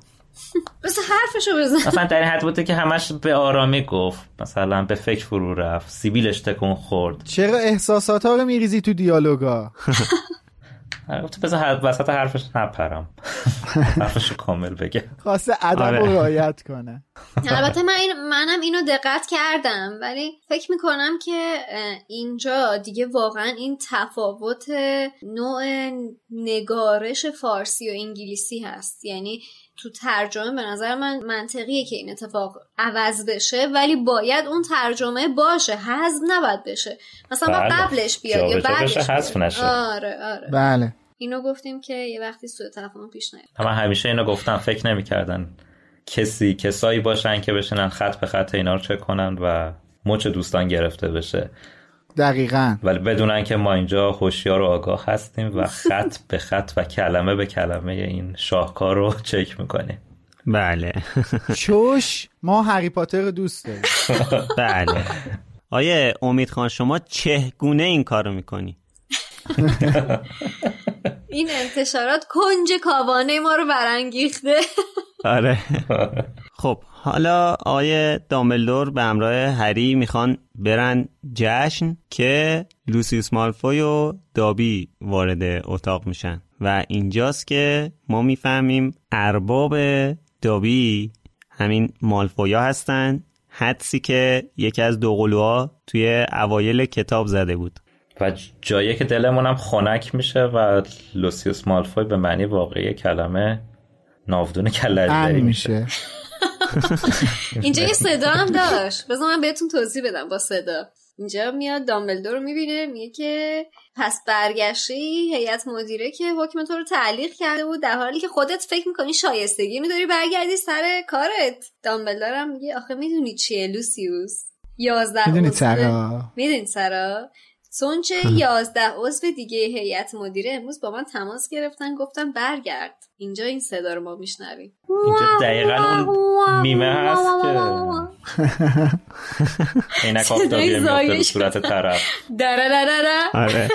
بس حرفشو بزن. مثلا در این حد بوده که همش به آرامی گفت. مثلا به فکر فرو رفت. سیبیلش تکون خورد. چرا احساسات ها رو میریزی تو دیالوگا؟ تو بذار وسط حرفش نپرم. حرفش کامل بگه خواسته ادب آره. رو رعایت کنه. البته من این منم اینو دقت کردم ولی فکر می‌کنم که اینجا دیگه واقعا این تفاوت نوع نگارش فارسی و انگلیسی هست. یعنی تو ترجمه به نظر من منطقیه که این اتفاق عوض بشه ولی باید اون ترجمه باشه حذف نباید بشه. مثلا بله. قبلش بیاد یا بعدش. حذف نشه. آره آره. بله. اینو گفتیم که یه وقتی سوء تفاهم پیش نیاد. من همیشه اینو گفتم فکر نمی‌کردن کسی کسایی باشن که بشنن خط به خط اینا رو چک کنن و مچ دوستان گرفته بشه. دقیقا. ولی بدونن که ما اینجا هوشیار و آگاه هستیم و خط به خط و کلمه به کلمه این شاهکار رو چک می‌کنیم. بله. چوش ما هری پاتر رو دوست داریم. بله. آیه امید خان شما چه گونه این کارو می‌کنی؟ این انتشارات کنج کاوانه ما رو برانگیخته. آره. خب حالا آیه داملدور به همراه هری می‌خوان برن جشن که لوسیوس مالفوی و دابی وارد اتاق میشن و اینجاست که ما می‌فهمیم ارباب دابی همین مالفویا هستن. حدسی که یکی از دوقلوها توی اوایل کتاب زده بود. و جایی که دلمون هم خنک میشه و لوسیوس مالفوی به معنی واقعی کلمه ناودون کلجدری میشه. اینجا یه صدا هم داشت. بذار من بهتون توضیح بدم با صدا. اینجا میاد دامبلدور رو می‌بینه میگه که پس برگشتی هیئت مدیره که حکم تو رو تعلیق کرده بود در حالی که خودت فکر می‌کنی شایستگی میداری برگردی سر کارت. دامبلدور هم میگه آخه می‌دونی چیه لوسیوس؟ یازده می‌دونی سرا؟ می‌دونی سرا؟ چه یازده عضو دیگه هیئت مدیره امروز با من تماس گرفتن گفتن برگرد. اینجا این صدا رو ما میشنویم. اینجا دقیقا اون میمه هست که. اینک آفتابی میفته به صورت طرف. دره دره آره.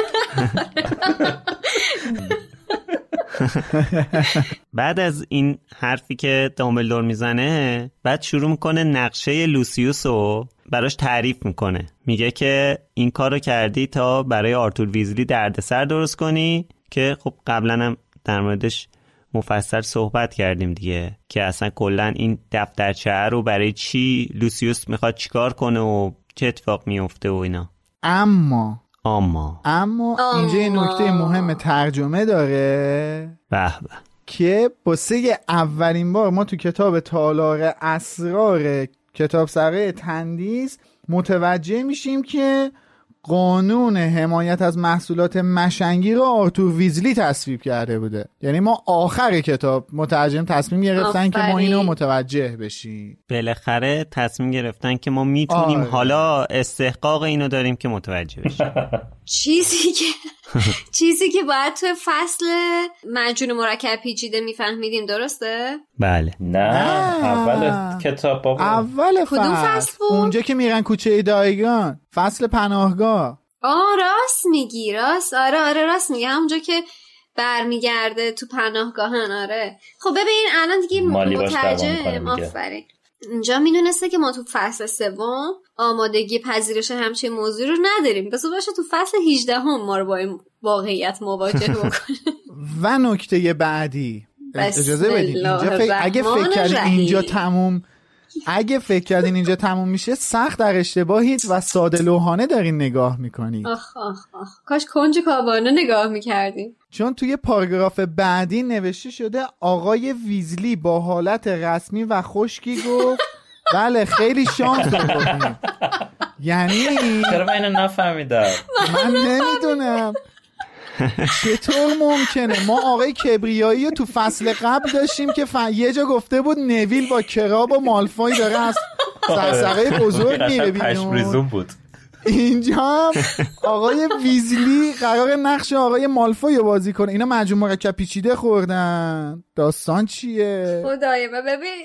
بعد از این حرفی که دامبلدور می‌زنه بعد شروع می‌کنه نقشه لوسیوس رو براش تعریف می‌کنه. میگه که این کار رو کردی تا برای آرتور ویزلی دردسر درست کنی که خب قبلا هم در موردش مفصل صحبت کردیم دیگه که اصلا کلا این دفترچه رو برای چی لوسیوس می‌خواد چیکار کنه و چه اتفاق میفته و اینا. اما اما اما اینجا یه نکته مهم ترجمه داره. به به. که بسه اولین بار ما تو کتاب تالار اسرار کتاب سره تندیس متوجه میشیم که قانون حمایت از محصولات مشنگی رو آرتور ویزلی تصویب کرده بوده. یعنی ما آخر کتاب مترجم تصمیم گرفتن که ما اینو متوجه بشیم. بالاخره تصمیم گرفتن که ما می‌تونیم آره. حالا استحقاق اینو داریم که متوجه بشیم. چیزی که چیزی که باید توی فصل مجون مرکب پیچیده میفهمیدیم درسته؟ بله. نه اول کتاب بابا. اول کدوم فصل, بود؟ اونجا که میرن کوچه دایگان. فصل پناهگاه. آه راست میگی راست. آره آره راست میگی. همونجا که برمیگرده تو پناهگاهن آره. خب ببین الان دیگه مالی باش دوام مترجم. آفرین. اینجا می‌دونسته که ما تو فصل سوم آمادگی پذیرش همچین موضوع رو نداریم بس باشه تو فصل 18 هم ما رو با این واقعیت مواجه بکنه و نکته بعدی اجازه بدید اینجا. اگه فکر الرحیم. اینجا تموم اگه فکر کردین اینجا تموم میشه سخت در اشتباهید و ساده لوحانه دارین نگاه می‌کنید. آخ آخ آخ. کاش کنج کابانه نگاه می‌کردیم. چون توی پاراگراف بعدی نوشته شده آقای ویزلی با حالت رسمی و خشکی گفت بله خیلی شانس یعنی؟ چرا من اینو نفهمیدم؟ من نمی‌دونم. چطور ممکنه؟ ما آقای کبریایی رو تو فصل قبل داشتیم که ف... یه جا گفته بود نویل با کراب و مالفای داره از سرسره بزرگ میره بیرون. بود. اینجا هم آقای ویزلی قرار نقش آقای مالفوی رو بازی کنه. اینا مجموع مرکب پیچیده خوردن. داستان چیه؟ خدای ببین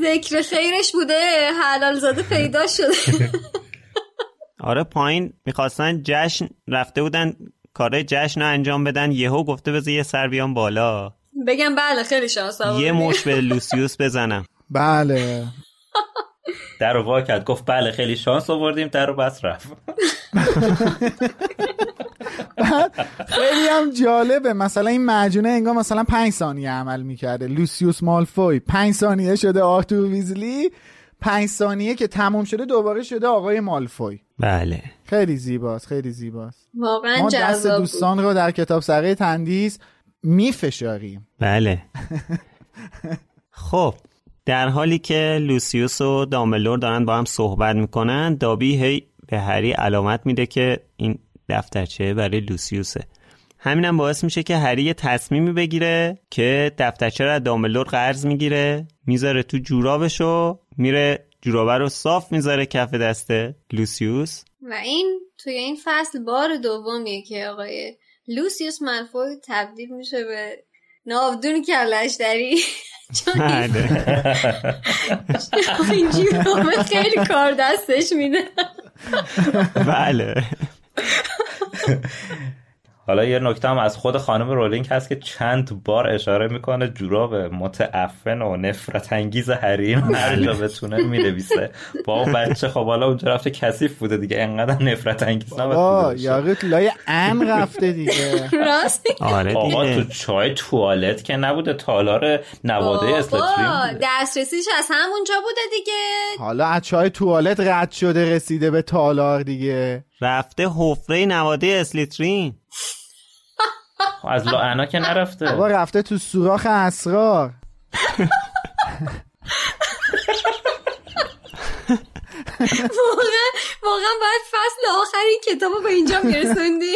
ذکر خیرش بوده. حلال زاده پیدا شده. آره پایین می‌خواستن جشن رفته بودن کار جشن رو انجام بدن یهو گفته بذار یه سر بیام بالا. بگم بله خیلی شانس یه. مش به لوسیوس بزنم. بله. در رو وا کرد گفت بله خیلی شانس آوردیم در رو بس رفت. خیلی هم جالبه. مثلا این مجونه انگار مثلا پنج ثانیه عمل می‌کرده. لوسیوس مالفوی. پنج ثانیه شده آرتور ویزلی. پنج ثانیه که تموم شده دوباره شده آقای مالفوی. بله. خیلی زیباست خیلی زیباست. واقعا ما دست بود. دوستان رو در کتاب سره تندیس میفشاریم. بله. خب در حالی که لوسیوس و دامبلور دارن با هم صحبت می‌کنن دابی هی به هری علامت میده که این دفترچه برای لوسیوسه. همینم باعث میشه که هری یه تصمیمی بگیره که دفترچه رو از دامبلور قرض می‌گیره می‌ذاره تو جورابش و میره جورابه رو صاف می‌ذاره کف دسته لوسیوس. و این توی این فصل بار دومیه که آقای لوسیوس مالفوی تبدیل میشه به ناودون کلشدری. چون این بله. خیلی کار دستش میده. بله. حالا یه نکته هم از خود خانم رولینگ هست که چند بار اشاره می‌کنه جوراب متعفن و نفرت انگیز هری هر جا بتونه می‌نویسه. با اون بچه خب حالا اونجا رفته کثیف بوده دیگه. انقدر نفرت انگیز آه یاقوت لای ان رفته دیگه. راست آره آقا تو چای توالت که نبوده. تالار نواده بوده. دسترسیش از همونجا بوده دیگه. حالا از چای توالت رد شده رسیده به تالار دیگه. رفته حفره نواده اسلیترین. از لاعنا که نرفته. بابا رفته تو سوراخ اسرار. واقعا واقعا باید فصل آخر این کتاب رو به اینجا میرسوندی.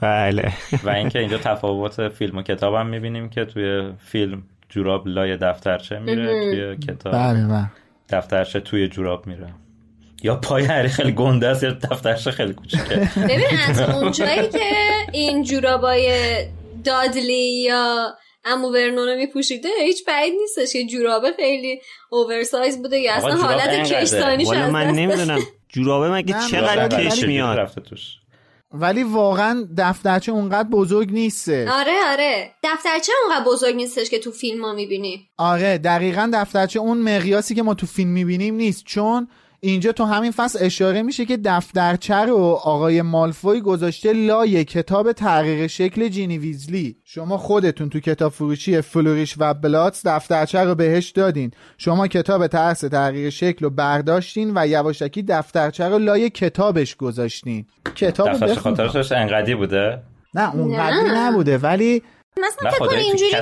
بله. و اینکه اینجا تفاوت فیلم و کتاب هم می‌بینیم که توی فیلم جوراب لای دفترچه میره توی کتاب بله بله. دفترچه توی جوراب میره. یا پای هری خیلی گنده است یا دفترچه خیلی کوچیکه. ببین از اونجایی که این جورابای دادلی یا امو ورنونو میپوشیده هیچ بعید نیستش که جورابه خیلی اوورسایز بوده یا اصلا حالت. کشتانیش از من نمی‌دونم. جورابه مگه چقدر کش. میاد؟ رفته توش. ولی واقعا دفترچه اونقدر بزرگ نیسته. آره آره. دفترچه اونقدر بزرگ نیستش که تو فیلم ها می‌بینیم آره دقیقا دفترچه اون مقیاسی که ما تو فیلم می‌بینیم نیست. چون اینجا تو همین فصل اشاره میشه که دفترچه رو آقای مالفوی گذاشته لای کتاب تغییر شکل جینی ویزلی. شما خودتون تو کتاب فروشی فلوریش و بلاتس دفترچه رو بهش دادین. شما کتاب ترس تغییر شکل رو برداشتین و یواشکی دفترچه رو لای کتابش گذاشتین. کتاب دفترچه. خاطرش انقدی بوده؟ نه اونقدری نه. نبوده ولی مثلا فکر اینجوری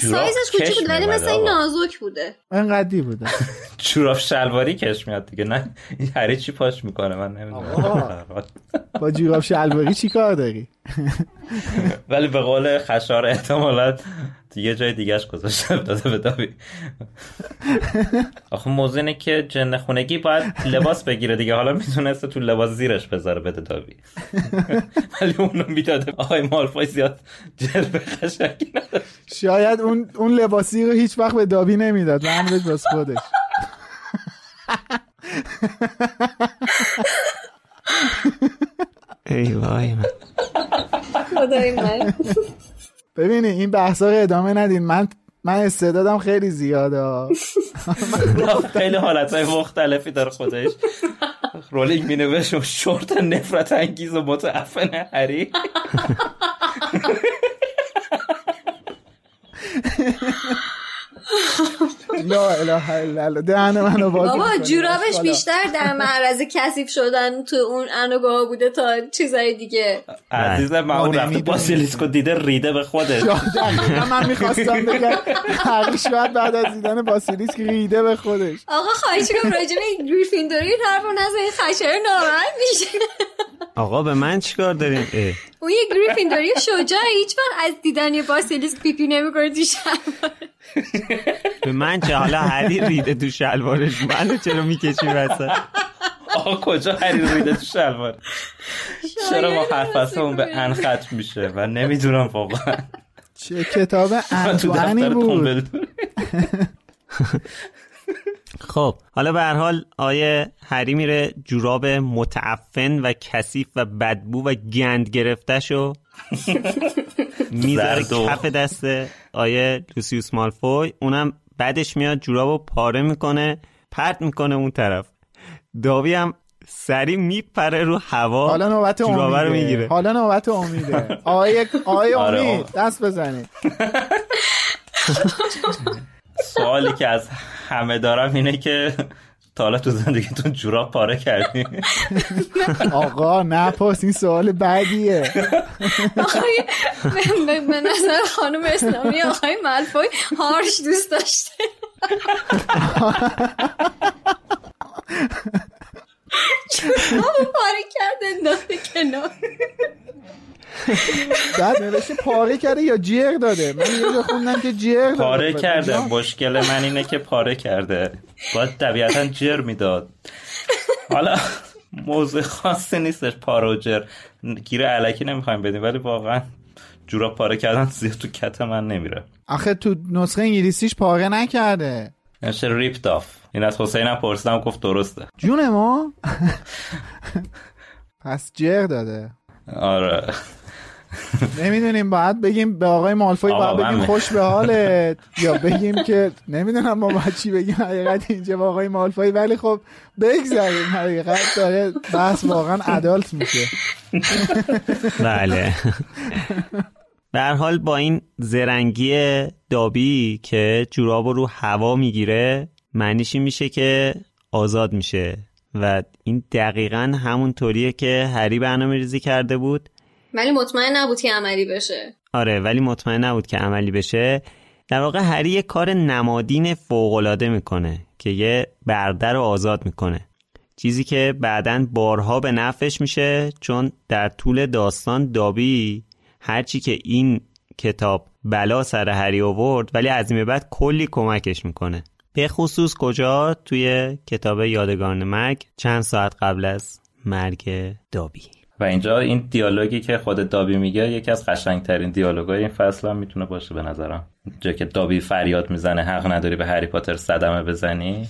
سایزش کوچیک بود ولی مثل این. نازک بوده. انقدی بوده. جوراب شلواری کش میاد دیگه نه این هری چی پاش می‌کنه من نمی‌دونم. با جوراب شلواری چی کار داری؟ ولی به قول خشار احتمالا یه جای دیگهش گذاشته داده به دابی آخه موضوع اینه که جن خونگی باید لباس بگیره دیگه. حالا می‌تونسته تو لباس زیرش بذاره بده دابی ولی اونو می‌داده. آقای مالفای زیاد جلب خشکی نداره شاید اون اون لباسی رو هیچ وقت به دابی نمی‌داد. و همونش باز خودش. ای وای من. خدای من. ببینی این بحثا رو ادامه ندین. من من استعدادم خیلی زیاده. خیلی حالتهای مختلفی داره خودش. رولینگ می نوشت شورت نفرت انگیز و متعفن هری. لا اله الا الله دهن منو باز بابا. جورابش. بیشتر در معرض کثیف شدن تو اون انوگاه بوده تا چیزای دیگه عزیزم من اون رفته. باسیلیسکو دیده ریده به خودش من می‌خواستم بگم هری شاید بعد از دیدن باسیلیسک ریده به خودش آقا خواهش کنم راجع به گریفیندوری این حرف نزنید خشر ناراحت میشه آقا به من چیکار دارین. اون یه گریفیندوری شجاع هیچ وقت از دیدن یه باسیلیسک پیپی نمی‌کنه تو شب به من چه؟ حالا هری ریده تو شلوارش. منو چرا می‌کشی وسط؟ آقا کجا هری ریده تو شلوار؟ چرا ما حرف به ان ختم میشه؟ و نمی‌دونم واقعا. چه کتاب انتوانی بود. خب حالا به هر حال آیه هری میره جوراب متعفن و کثیف و بدبو و گند گرفته شو می‌ذاره و- کف دست آیه لوسیوس مالفوی. اونم بعدش میاد جورابو پاره می‌کنه پرت می‌کنه اون طرف. داوی هم سری میپره رو هوا حالا نوبت جورابه رو امیده. می‌گیره. حالا نوبت امیده. آقای آقای آره، امید. دست بزنید. سوالی که از همه دارم اینه که تا حالا تو زندگیتون جوراب پاره کردی. آقا نپاس این سوال بعدیه آقای به- نظر خانم اسلامی آقای ملفوی هارش دوست داشته. چرا پاره کرده انداخته کنار. بعد نوشته پاره کرده یا جیر داده. من یه جا خوندم که جیر داده. پاره خب، کرده. مشکل من اینه که پاره کرده. باید طبیعتا جر می‌داد. حالا موضوع خاصی نیستش پاره و جر. گیره علکی نمی‌خوایم بدیم ولی واقعا جوراب پاره کردن زیاد تو کت من نمیره. آخه تو نسخه انگلیسیش پاره نکرده. نشه ریپت آف این از حسینم پرسیدم گفت درسته. جون ما؟ پس جر داده. آره. نمی‌دونیم باید بگیم به آقای مالفوی باید بگیم خوش به حالت. یا بگیم که نمی‌دونم ما باید چی بگیم حقیقت اینجا با آقای مالفوی ولی خب بگذاریم حقیقت داره بحث واقعا ادالت میشه. بله. به حال با این زرنگی دابی که جوراب رو هوا می‌گیره معنیش میشه که آزاد میشه. و این دقیقا همون طوریه که هری برنامه ریزی کرده بود. ولی مطمئن نبود که عملی بشه. آره ولی مطمئن نبود که عملی بشه. در واقع هری یه کار نمادین فوقالعاده می‌کنه که یه برده رو آزاد می‌کنه. چیزی که بعدا بارها به نفش میشه چون در طول داستان دابی هرچی که این کتاب بلا سر هری آورد ولی از این بعد کلی کمکش می‌کنه. به خصوص کجا؟ توی کتاب یادگان مرگ چند ساعت قبل از مرگ دابی. و اینجا این دیالوگی که خود دابی میگه یکی از قشنگترین دیالوگای این فصل هم می‌تونه باشه به نظرم. جا که دابی فریاد می‌زنه حق نداری به هری پاتر صدمه بزنی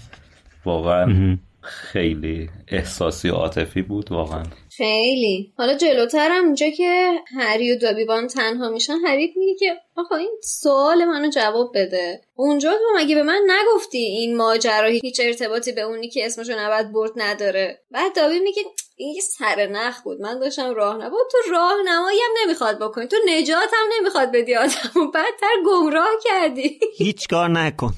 واقعا خیلی احساسی و عاطفی بود واقعا. خیلی. حالا جلوترم اونجا که هری و دابیبان تنها میشن هری میگه که آقا این سوال منو جواب بده. اونجا تو مگه به من نگفتی این ماجرا هیچ ارتباطی به اونی که اسمشو نبد برد نداره؟ بعد دابی میگه این یه سر نخ بود. من داشتم راه نبود تو راه نمایی هم نمی‌خواد بکنی. تو نجات هم نمی‌خواد بدی آدم و بدتر گمراه کردی. هیچ کار نکن.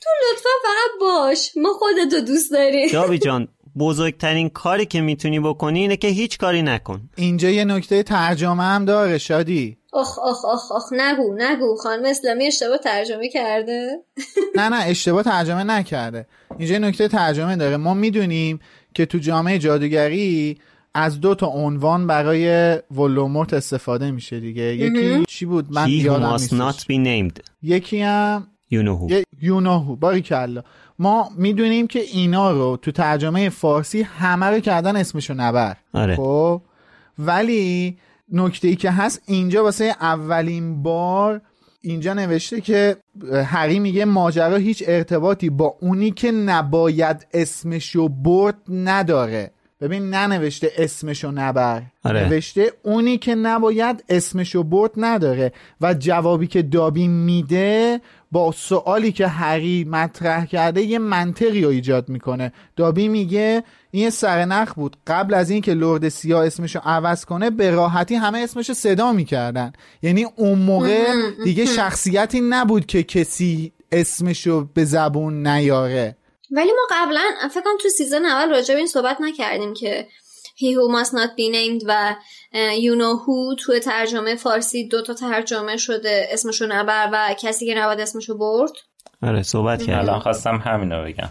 تو لطفا فقط باش. ما خودتو دوست داریم. دابی جان بزرگترین کاری که می‌تونی بکنی اینه که هیچ کاری نکن. اینجا یه نکته ترجمه هم داره شادی. آخ آخ آخ آخ نگو نگو. خانم اسلامی اشتباه ترجمه کرده. نه نه اشتباه ترجمه نکرده. اینجا یه نکته ترجمه داره. ما می‌دونیم که تو جامعه جادوگری از دو تا عنوان برای ولومورت استفاده میشه دیگه. یکی چی بود؟ من یادم نیست یکی هم یونوهو یونوهو باری کلا ما می‌دونیم که اینا رو تو ترجمه فارسی همه رو کردن اسمشو نبر. آره. خب؟ ولی نکته ای که هست اینجا واسه اولین بار اینجا نوشته که هری میگه ماجرا هیچ ارتباطی با اونی که نباید اسمشو برد نداره. ببین ننوشته اسمشو نبر. آره. نوشته اونی که نباید اسمشو برد نداره. و جوابی که دابی میده با سوالی که هری مطرح کرده یه منطقی رو ایجاد می‌کنه. دابی میگه این سرنخ بود. قبل از اینکه لرد سیاه اسمشو عوض کنه به راحتی همه اسمشو صدا می‌کردن. یعنی اون موقع دیگه شخصیتی نبود که کسی اسمشو به زبون نیاره. ولی ما قبلا فکر کنم تو سیزن اول راجع به این صحبت نکردیم که He who must not be named و You know who تو ترجمه فارسی دو تا ترجمه شده اسمشو نبر و کسی که نباید اسمشو برد. آره صحبت کردم الان خواستم همینو بگم.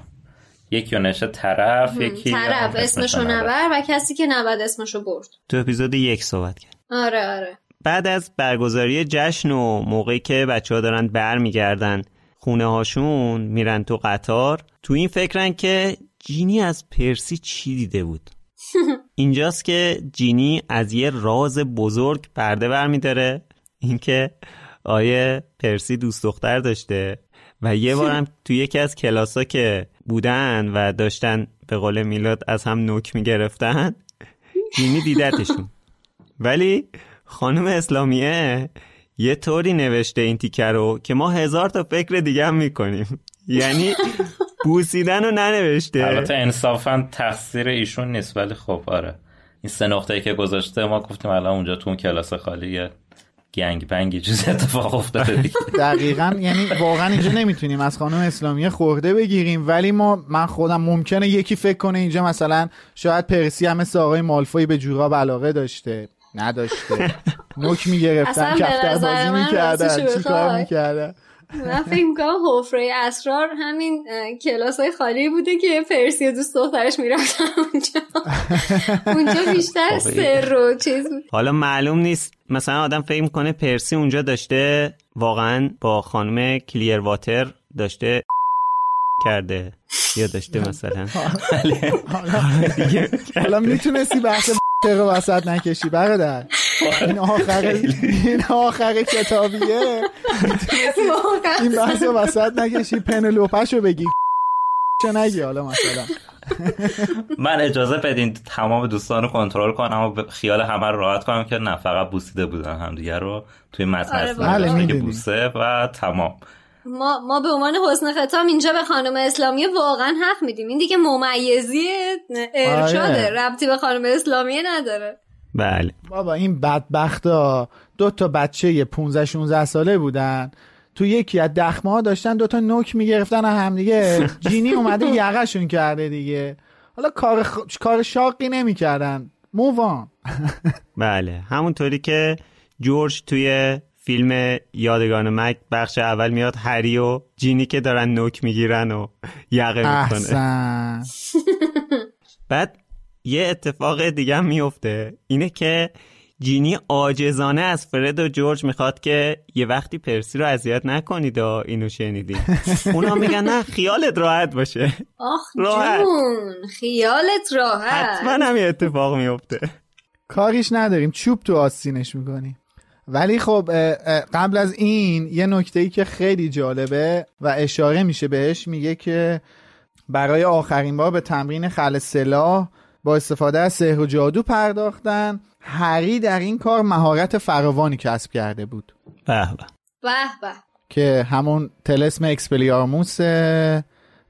یکی نشه طرف یکی طرف اسمشو نبر. و کسی که نباید اسمشو برد. تو اپیزود یک صحبت کرد آره آره. بعد از برگزاری جشن و موقعی که بچه ها دارن برمیگردن خونه هاشون میرن تو قطار تو این فکرن که جینی از پرسی چی دیده بود؟ اینجاست که جینی از یه راز بزرگ پرده برمیداره. اینکه آیه پرسی دوست دختر داشته و یه بارم تو یکی از کلاسا که بودن و داشتن به قول میلاد از هم نوک می‌گرفتن جینی دیدتشون ولی خانم اسلامیه یه طوری نوشته این تیکه رو که ما هزار تا فکر دیگه هم می‌کنیم. یعنی بوسیدن رو ننوشته. البته انصافا تقصیر ایشون نیست ولی خب آره. این سه نقطه که گذاشته ما گفتیم الان اونجا تو اون کلاس خالی گنگ بنگی چیز اتفاق افتاده دقیقا یعنی واقعا اینجا نمی‌تونیم از خانم اسلامی خورده بگیریم ولی ما من خودم ممکنه یکی فکر کنه اینجا مثلا شاید پرسی هم مثل آقای مالفوی به جوراب علاقه داشته نداشته. نوک می‌گرفتن کفتر بازی می‌کردن چی کار می‌کردن؟ من فکر می‌کنم حفره اسرار همین کلاس های خالی بوده که پرسی و دوست دخترش می‌رفتن اونجا. اونجا بیشتر خب، سر و چیز بود. حالا معلوم نیست مثلا آدم فکر می‌کنه پرسی اونجا داشته واقعا با خانم کلیر واتر داشته کرده. یا داشته مثلا. حالا می‌تونستی بحث رو وسط نکشی برادر. این آخر این آخر کتابیه. این بحث رو وسط نکشی پنلوپش رو بگی. چه نگی حالا مثلا؟ من اجازه بدین تمام دوستان رو کنترل کنم و خیال همه رو راحت کنم که نه فقط بوسیده بودن همدیگه رو توی متن آره بله، که بوسه و تمام. ما ما به عنوان حسن ختام اینجا به خانم اسلامی واقعا حق میدیم. این دیگه ممیزی ارشاده آره. ربطی به خانم اسلامی نداره. بله. بابا این بدبختا دو تا بچه 15 16 ساله بودن. تو یکی از دخمه ها داشتن دو تا نوک می‌گرفتن از همدیگه جینی اومده یقشون کرده دیگه. حالا کار خ... کار شاقی نمی‌کردن. مووان بله. همونطوری که جورج توی فیلم یادگان مک بخش اول میاد هری و جینی که دارن نوک می‌گیرن و یقه می‌کنه بعد یه اتفاق دیگه هم میفته اینه که جینی آجزانه از فرد و جورج می‌خواد که یه وقتی پرسی رو اذیت نکنید و اینو شنیدین اونا میگن نه خیالت راحت باشه. آخ راحت. جون خیالت راحت. حتما هم یه اتفاق میفته کاریش نداریم. چوب تو آستینش می‌کنیم ولی خب قبل از این یه نکته ای که خیلی جالبه و اشاره میشه بهش میگه که برای آخرین بار به تمرین خل سلاح با استفاده از سحر و جادو پرداختن. هری در این کار مهارت فراوانی کسب کرده بود. به به به. به که همون تلسم اکسپلیارموس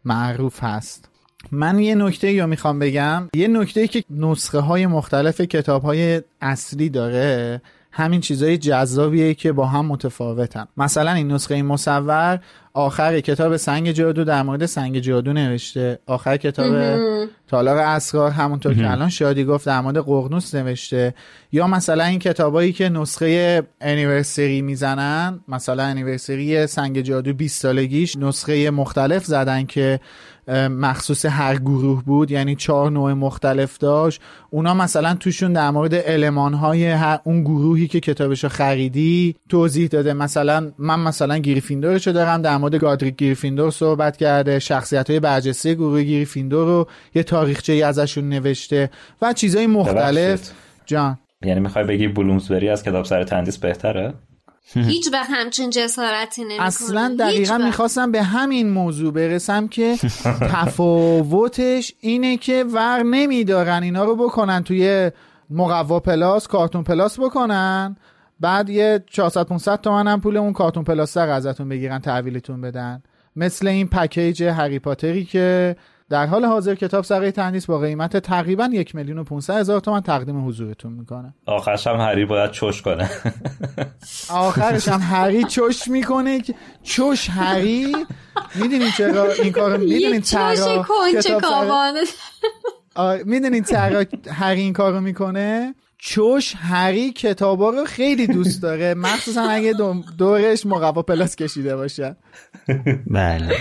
معروف هست. من یه نکته یا می‌خوام بگم. یه نکته که نسخه های مختلف کتاب های اصلی داره. همین چیزای جذابیه که با هم متفاوتن. مثلا این نسخه این مصور آخر کتاب سنگ جادو در مورد سنگ جادو نوشته. آخر کتاب تالار اسرار همونطور که الان شادی گفت در مورد ققنوس نوشته. یا مثلا این کتابایی که نسخه anniversary می‌زنن مثلا anniversary سنگ جادو 20 سالگیش نسخه مختلف زدن که مخصوص هر گروه بود یعنی چهار نوع مختلف داشت. اونا مثلا توشون در مورد المان های هر اون گروهی که کتابشو خریدی توضیح داده. مثلا من مثلا گریفیندورشو دارم؟ در مورد گادریک گریفیندور صحبت کرده. شخصیت های برجسته گروه گریفیندور رو یه تاریخچه ازشون نوشته و چیزهای مختلف. جان. یعنی می‌خوای بگی بلومسبری از کتابسرای تندیس بهتره؟ هیچ وقت همچین جسارتی نمی‌کنه. اصلا دقیقا می‌خواستم به همین موضوع برسم که تفاوتش اینه که ور نمیدارن اینا رو بکنن توی مقوا پلاس کارتون پلاس بکنن. بعد یه 400 500 تومن هم پول اون کارتون پلاس ازتون بگیرن تحویلتون بدن. مثل این پکیج هری پاتری که در حال حاضر کتاب سقه تندیس با قیمت تقریبا یک میلیون و 500 هزار تومن تقدیم حضورتون می‌کنه. آخرش هم هری باید چش کنه. آخرش هم هری چش می‌کنه که چش هری؟ می‌دونین چرا این کارو می‌دونین چوش چرا کتاب می‌دونین چرا هری این کارو می‌کنه؟ چوش هری کتابا رو خیلی دوست داره. مخصوصا اگه دو- دورش مقوا پلاس کشیده باشه. بله.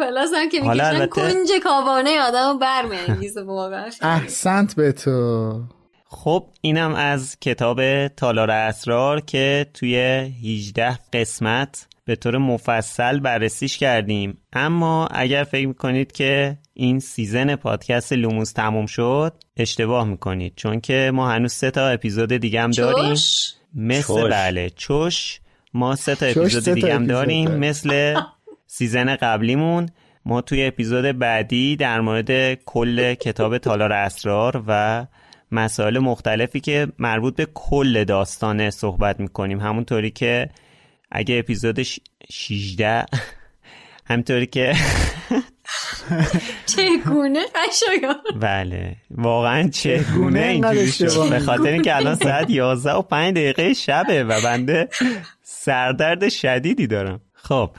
پلاس هم که حالا می‌کشن البته- کنج کاوانه آدم رو برمیانگیزه واقعا. احسنت به تو. خب اینم از کتاب تالار اسرار که توی 18 قسمت به طور مفصل بررسیش کردیم. اما اگر فکر می‌کنید که این سیزن پادکست لوموس تموم شد اشتباه می‌کنید. چون که ما هنوز سه تا اپیزود دیگه هم داریم. چوش مثل چوش. بله چوش ما سه تا اپیزود دیگه هم داریم. مثل سیزن قبلیمون. ما توی اپیزود بعدی در مورد کل کتاب تالار اسرار و مسائل مختلفی که مربوط به کل داستانه صحبت می‌کنیم. همونطوری که اگه اپیزود ش- 16 همطوری که چگونه؟ قشنگ بله. واقعا چگونه اینجوری شد. به خاطر اینکه الان ساعت 11 و 5 دقیقه شبه و بنده سردرد شدیدی دارم. خب.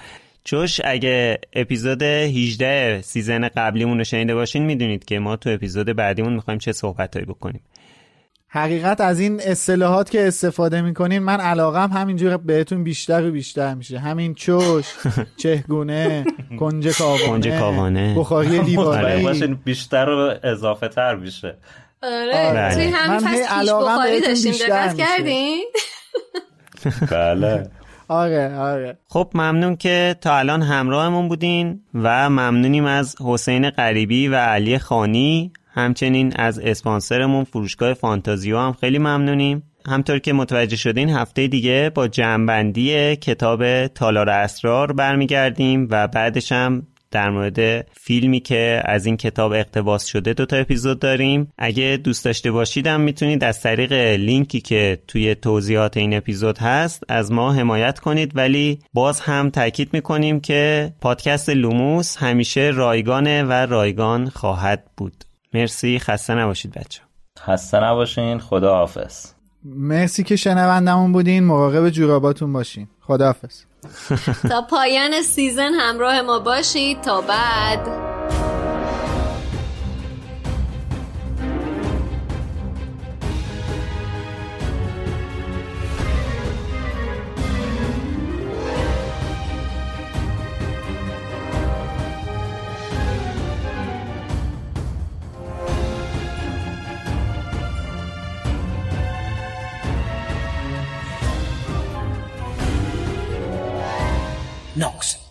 چوش اگه اپیزود 18 سیزن قبلیمون رو شنیده باشین می‌دونید که ما تو اپیزود بعدیمون می‌خوایم چه صحبتهایی بکنیم. حقیقت از این اصطلاحات که استفاده می‌کنین من علاقم همینجور بهتون بیشتر و بیشتر میشه. همین چوش چهگونه کنج کاوانه. بخاری مطمئن دیواری باشین بیشتر و اضافه تر میشه. آره. بله. توی همین فصل پیش بخاری داشتیم. دقت. کردین؟ بله. آره آره. خب ممنون که تا الان همراهمون بودین و ممنونیم از حسین غریبی و علی خانی. همچنین از اسپانسرمون فروشگاه فانتازیو هم خیلی ممنونیم. همطور که متوجه شدین هفته دیگه با جمعبندی کتاب تالار اسرار برمیگردیم و بعدش هم در مورد فیلمی که از این کتاب اقتباس شده دو تا اپیزود داریم. اگه دوست داشته باشیدم می‌تونید از طریق لینکی که توی توضیحات این اپیزود هست از ما حمایت کنید. ولی باز هم تاکید می‌کنیم که پادکست لوموس همیشه رایگانه و رایگان خواهد بود. مرسی. خسته نباشید بچه خسته نباشین. خدا حافظ مرسی که شنوندمون بودین. مراقب جوراباتون باشین. خداحافظ. تا پایان سیزن همراه ما باشید. تا بعد. Knox.